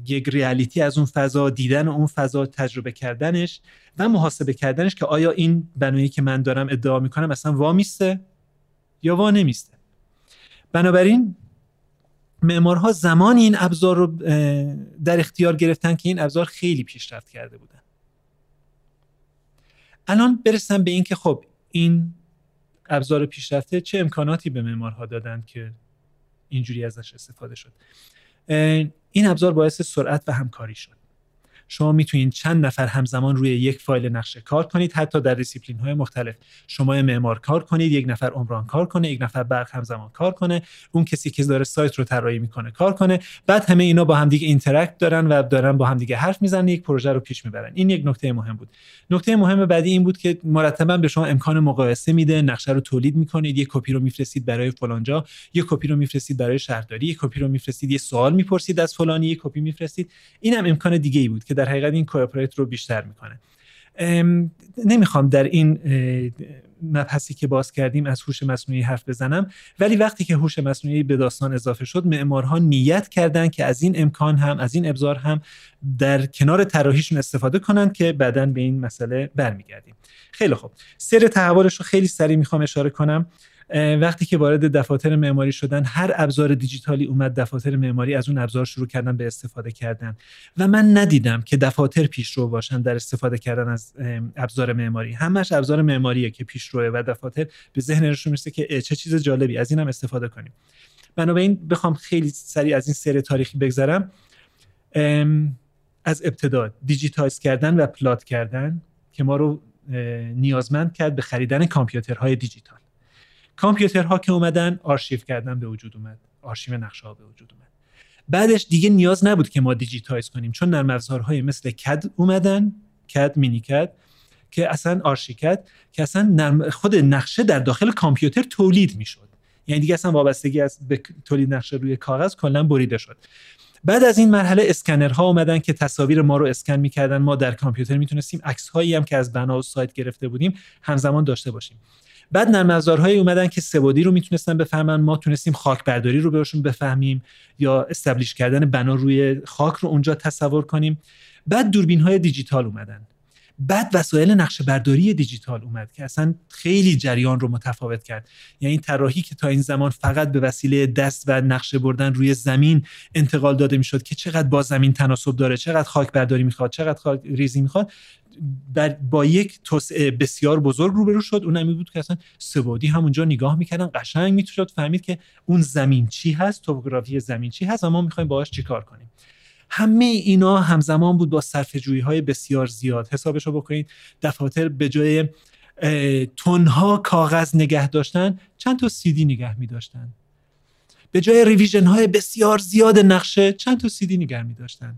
یک ریالیتی از اون فضا دیدن اون فضا تجربه کردنش و محاسبه کردنش که آیا این بنایی که من دارم ادعا می‌کنم اصلا وا میسته یا وا نمیسته. بنابراین معمارها زمان این ابزار رو در اختیار گرفتن که این ابزار خیلی پیشرفت کرده بودن. الان برسم به این که خب این ابزار پیشرفته چه امکاناتی به معمارها دادن که اینجوری ازش استفاده شد؟ این ابزار باعث سرعت و همکاری شد. شما می‌تونید چند نفر همزمان روی یک فایل نقشه کار کنید حتی در دیسیپلین های مختلف. شما معمار کار کنید یک نفر عمران کار کنه یک نفر برق همزمان کار کنه اون کسی که داره سایت رو طراحی می‌کنه کار کنه. بعد همه اینا با همدیگه interact دارن و دارن با همدیگه حرف می‌زنن یک پروژه رو پیش می‌برن. این یک نکته مهم بود. نکته مهم بعدی این بود که مرتبا به شما امکان مقایسه میده نقشه رو تولید می‌کنید یک کپی رو میفرستید برای فلانجا یک کپی رو میفرستید برای شهرداری یک کپی رو میفرستید یه سوال می‌پرسید از فلانی یک کپی میفرستید. اینم امکان دیگه ای بود که در حقیقت این cooperate رو بیشتر می‌کنه. نمی‌خوام در این مبحثی که باز کردیم از هوش مصنوعی حرف بزنم ولی وقتی که هوش مصنوعی به داستان اضافه شد معمارها نیت کردند که از این امکان هم از این ابزار هم در کنار طراحیشون استفاده کنند که بعدا به این مسئله برمیگردیم. خیلی خوب. سر تحولش رو خیلی سریع می‌خوام اشاره کنم. وقتی که وارد دفاتر معماری شدن هر ابزار دیجیتالی اومد دفاتر معماری از اون ابزار شروع کردن به استفاده کردن. و من ندیدم که دفاتر پیشرو باشن در استفاده کردن از ابزار معماری. همش ابزار معماریه که پیشروه و دفاتر به ذهنشون می‌رسه که چه چیز جالبی از اینم استفاده کنیم. بنابراین بخوام خیلی سریع از این سر تاریخی بگذرم. از ابتدا digitize کردن و plot کردن که ما رو نیازمند کرد به خریدن کامپیوترهای دیجیتال. کامپیوترها که اومدن آرشیو کردن به وجود اومد. آرشیو نقشه ها به وجود اومد. بعدش دیگه نیاز نبود که ما digitize کنیم چون نرم افزارهای مثل CAD اومدن CAD مینی کد که اصلا ArchiCAD که اصلا نرم خود نقشه در داخل کامپیوتر تولید می‌شد. یعنی دیگه اصلا وابستگی از به تولید نقشه روی کاغذ کلا بریده شد. بعد از این مرحله اسکنرها اومدن که تصاویر ما رو اسکن می‌کردن. ما در کامپیوتر می‌تونستیم عکس هایی هم که از بنا و سایت گرفته بودیم همزمان داشته باشیم. بعد نرم افزارهایی اومدن که سبودی رو می‌تونستن بفهمن ما تونستیم خاک برداری رو بهشون بفهمیم یا استبلیش کردن بنا روی خاک رو اونجا تصور کنیم. بعد دوربین های دیجیتال اومدن. بعد وسایل نقشه برداری دیجیتال اومد که اصلا خیلی جریان رو متفاوت کرد. یعنی طراحی که تا این زمان فقط به وسیله دست و نقشه بردن روی زمین انتقال داده می‌شد که چقدر با زمین تناسب داره چقدر خاک برداری می‌خواد چقدر خاک ریزی می‌خواد با یک توسعه بسیار بزرگ روبرو شد. اون این بود که اصلا سبودی همونجا نگاه می‌کردن قشنگ می‌تونید فهمید که اون زمین چی هست توپوگرافی زمین چی هست و ما می‌خوایم باهاش چیکار کنیم. همه اینا همزمان بود با صرفه های بسیار زیاد. حسابش رو بکنید دفاتر به جای تنها کاغذ نگه داشتن چند تا سیدی نگه می داشتن به جای revision های بسیار زیاد نقشه چند تا سیدی نگه می داشتن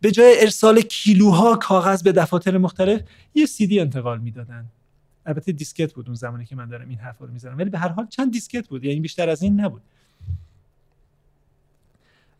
به جای ارسال کیلوها کاغذ به دفاتر مختلف یه سیدی انتقال می‌دادن. البته دیسکت بود اون زمانی که من دارم این حرفا رو می‌زنم. ولی به هر حال چند دیسکت بود یعنی بیشتر از این نبود.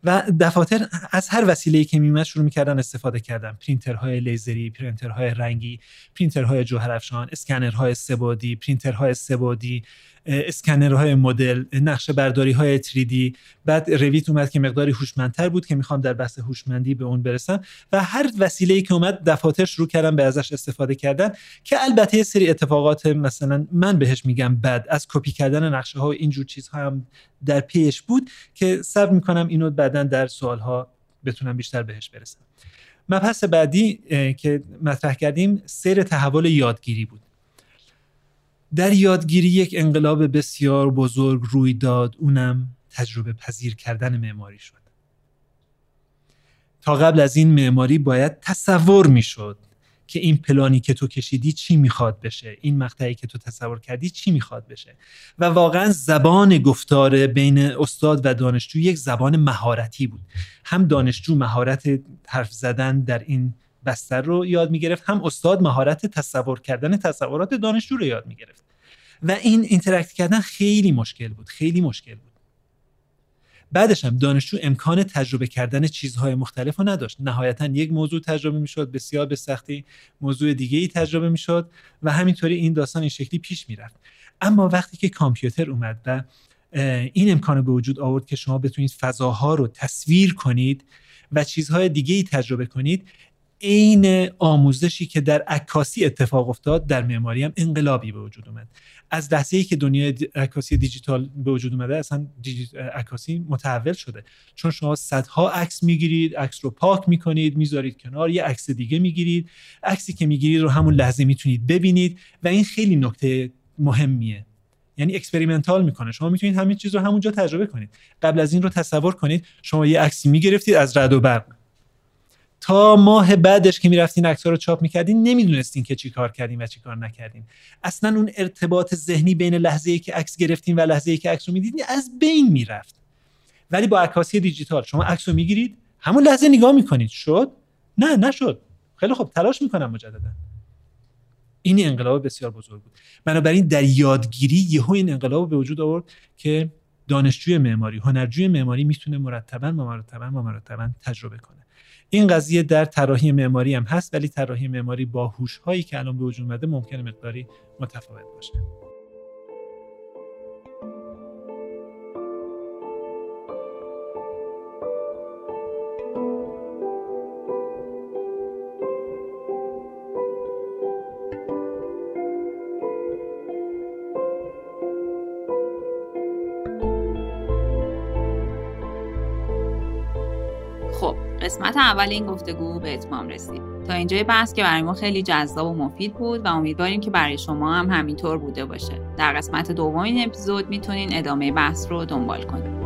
و دفاتر از هر وسیله‌ای که میومد شروع می‌کردن استفاده کردن. پرینترهای لیزری پرینترهای رنگی پرینترهای جوهر افشان اسکنرهای سه‌بعدی پرینترهای سه‌بعدی اسکنرهای مدل نقشه برداری های 3D بعد رویت اومد که مقداری هوشمندتر بود که می‌خوام در بحث هوشمندی به اون برسم. و هر وسیله که اومد دفاتر شروع کردن به ازش استفاده کردن که البته یه سری اتفاقات مثلا من بهش میگم بد از کپی کردن نقشه ها و اینجور چیزها هم در پیش بود که صبر می‌کنم اینو بعدا در سوال ها بتونم بیشتر بهش برسم مبحث بعدی که مطرح کردیم سیر تحول یادگیری بود. در یادگیری یک انقلاب بسیار بزرگ روی داد اونم تجربه پذیر کردن معماری شد. تا قبل از این معماری باید تصور می‌شد که این پلانی که تو کشیدی چی می‌خواد بشه؟ این مقطعی که تو تصور کردی چی می‌خواد بشه؟ و واقعا زبان گفتار بین استاد و دانشجو یک زبان مهارتی بود. هم دانشجو مهارت حرف زدن در این بستر رو یاد می‌گرفت هم استاد مهارت تصور کردن تصورات دانشجو رو یاد می‌گرفت. و این اینتراکت کردن خیلی مشکل بود خیلی مشکل بعدش هم دانشجو امکان تجربه کردن چیزهای مختلف رو نداشت. نهایتا یک موضوع تجربه می‌شد بسیار به سختی موضوع دیگه ای تجربه می‌شد و همینطوری این داستان این شکلی پیش می‌رفت. اما وقتی که کامپیوتر اومد و این امکان به وجود آورد که شما بتونید فضاها رو تصویر کنید و چیزهای دیگه ای تجربه کنید عین آموزشی که در عکاسی اتفاق افتاد در معماری هم انقلابی به وجود اومد. از لحظه ای که دنیای عکاسی دیجیتال به وجود اومده اصلا عکاسی متحول شده. چون شما صدها عکس می‌گیرید عکس رو پاک می‌کنید می‌ذارید کنار یه عکس دیگه می‌گیرید. عکسی که می‌گیرید رو همون لحظه می‌تونید ببینید و این خیلی نکته مهمیه. یعنی experimental می‌کنه. شما می‌تونید همین چیز رو همونجا تجربه کنید. قبل از این رو تصور کنید. شما یه عکسی می‌گرفتید از رد و برق. تا ماه بعدش که می‌رفتین عکس رو چاپ می‌کردین نمی‌دونستین که چی کار کردین و چی کار نکردین. اصلا اون ارتباط ذهنی بین لحظه ای که عکس گرفتین و لحظه ای که عکس رو می‌دیدین از بین می‌رفت. ولی با عکاسی دیجیتال شما عکس رو می‌گیرید همون لحظه نگاه می‌کنید. شد؟ نه نشد. خیلی خوب. تلاش می‌کنم مجددا. این انقلاب بسیار بزرگ بود. بنابراین در یادگیری یهو این انقلاب به وجود آورد که دانشجوی معماری هنرجوی معماری می‌تونه مرتبا و مرتبا و مرتبا تجربه کنه. این قضیه در طراحی معماری هم هست ولی طراحی معماری با هوش هایی که الان به وجود اومده ممکنه مقداری متفاوت باشه. قسمت اول این گفتگو به اتمام رسید. تا اینجای بحث که برای ما خیلی جذاب و مفید بود و امیدواریم که برای شما هم همینطور بوده باشه. در قسمت دوم این اپیزود می‌تونین ادامه بحث رو دنبال کنید.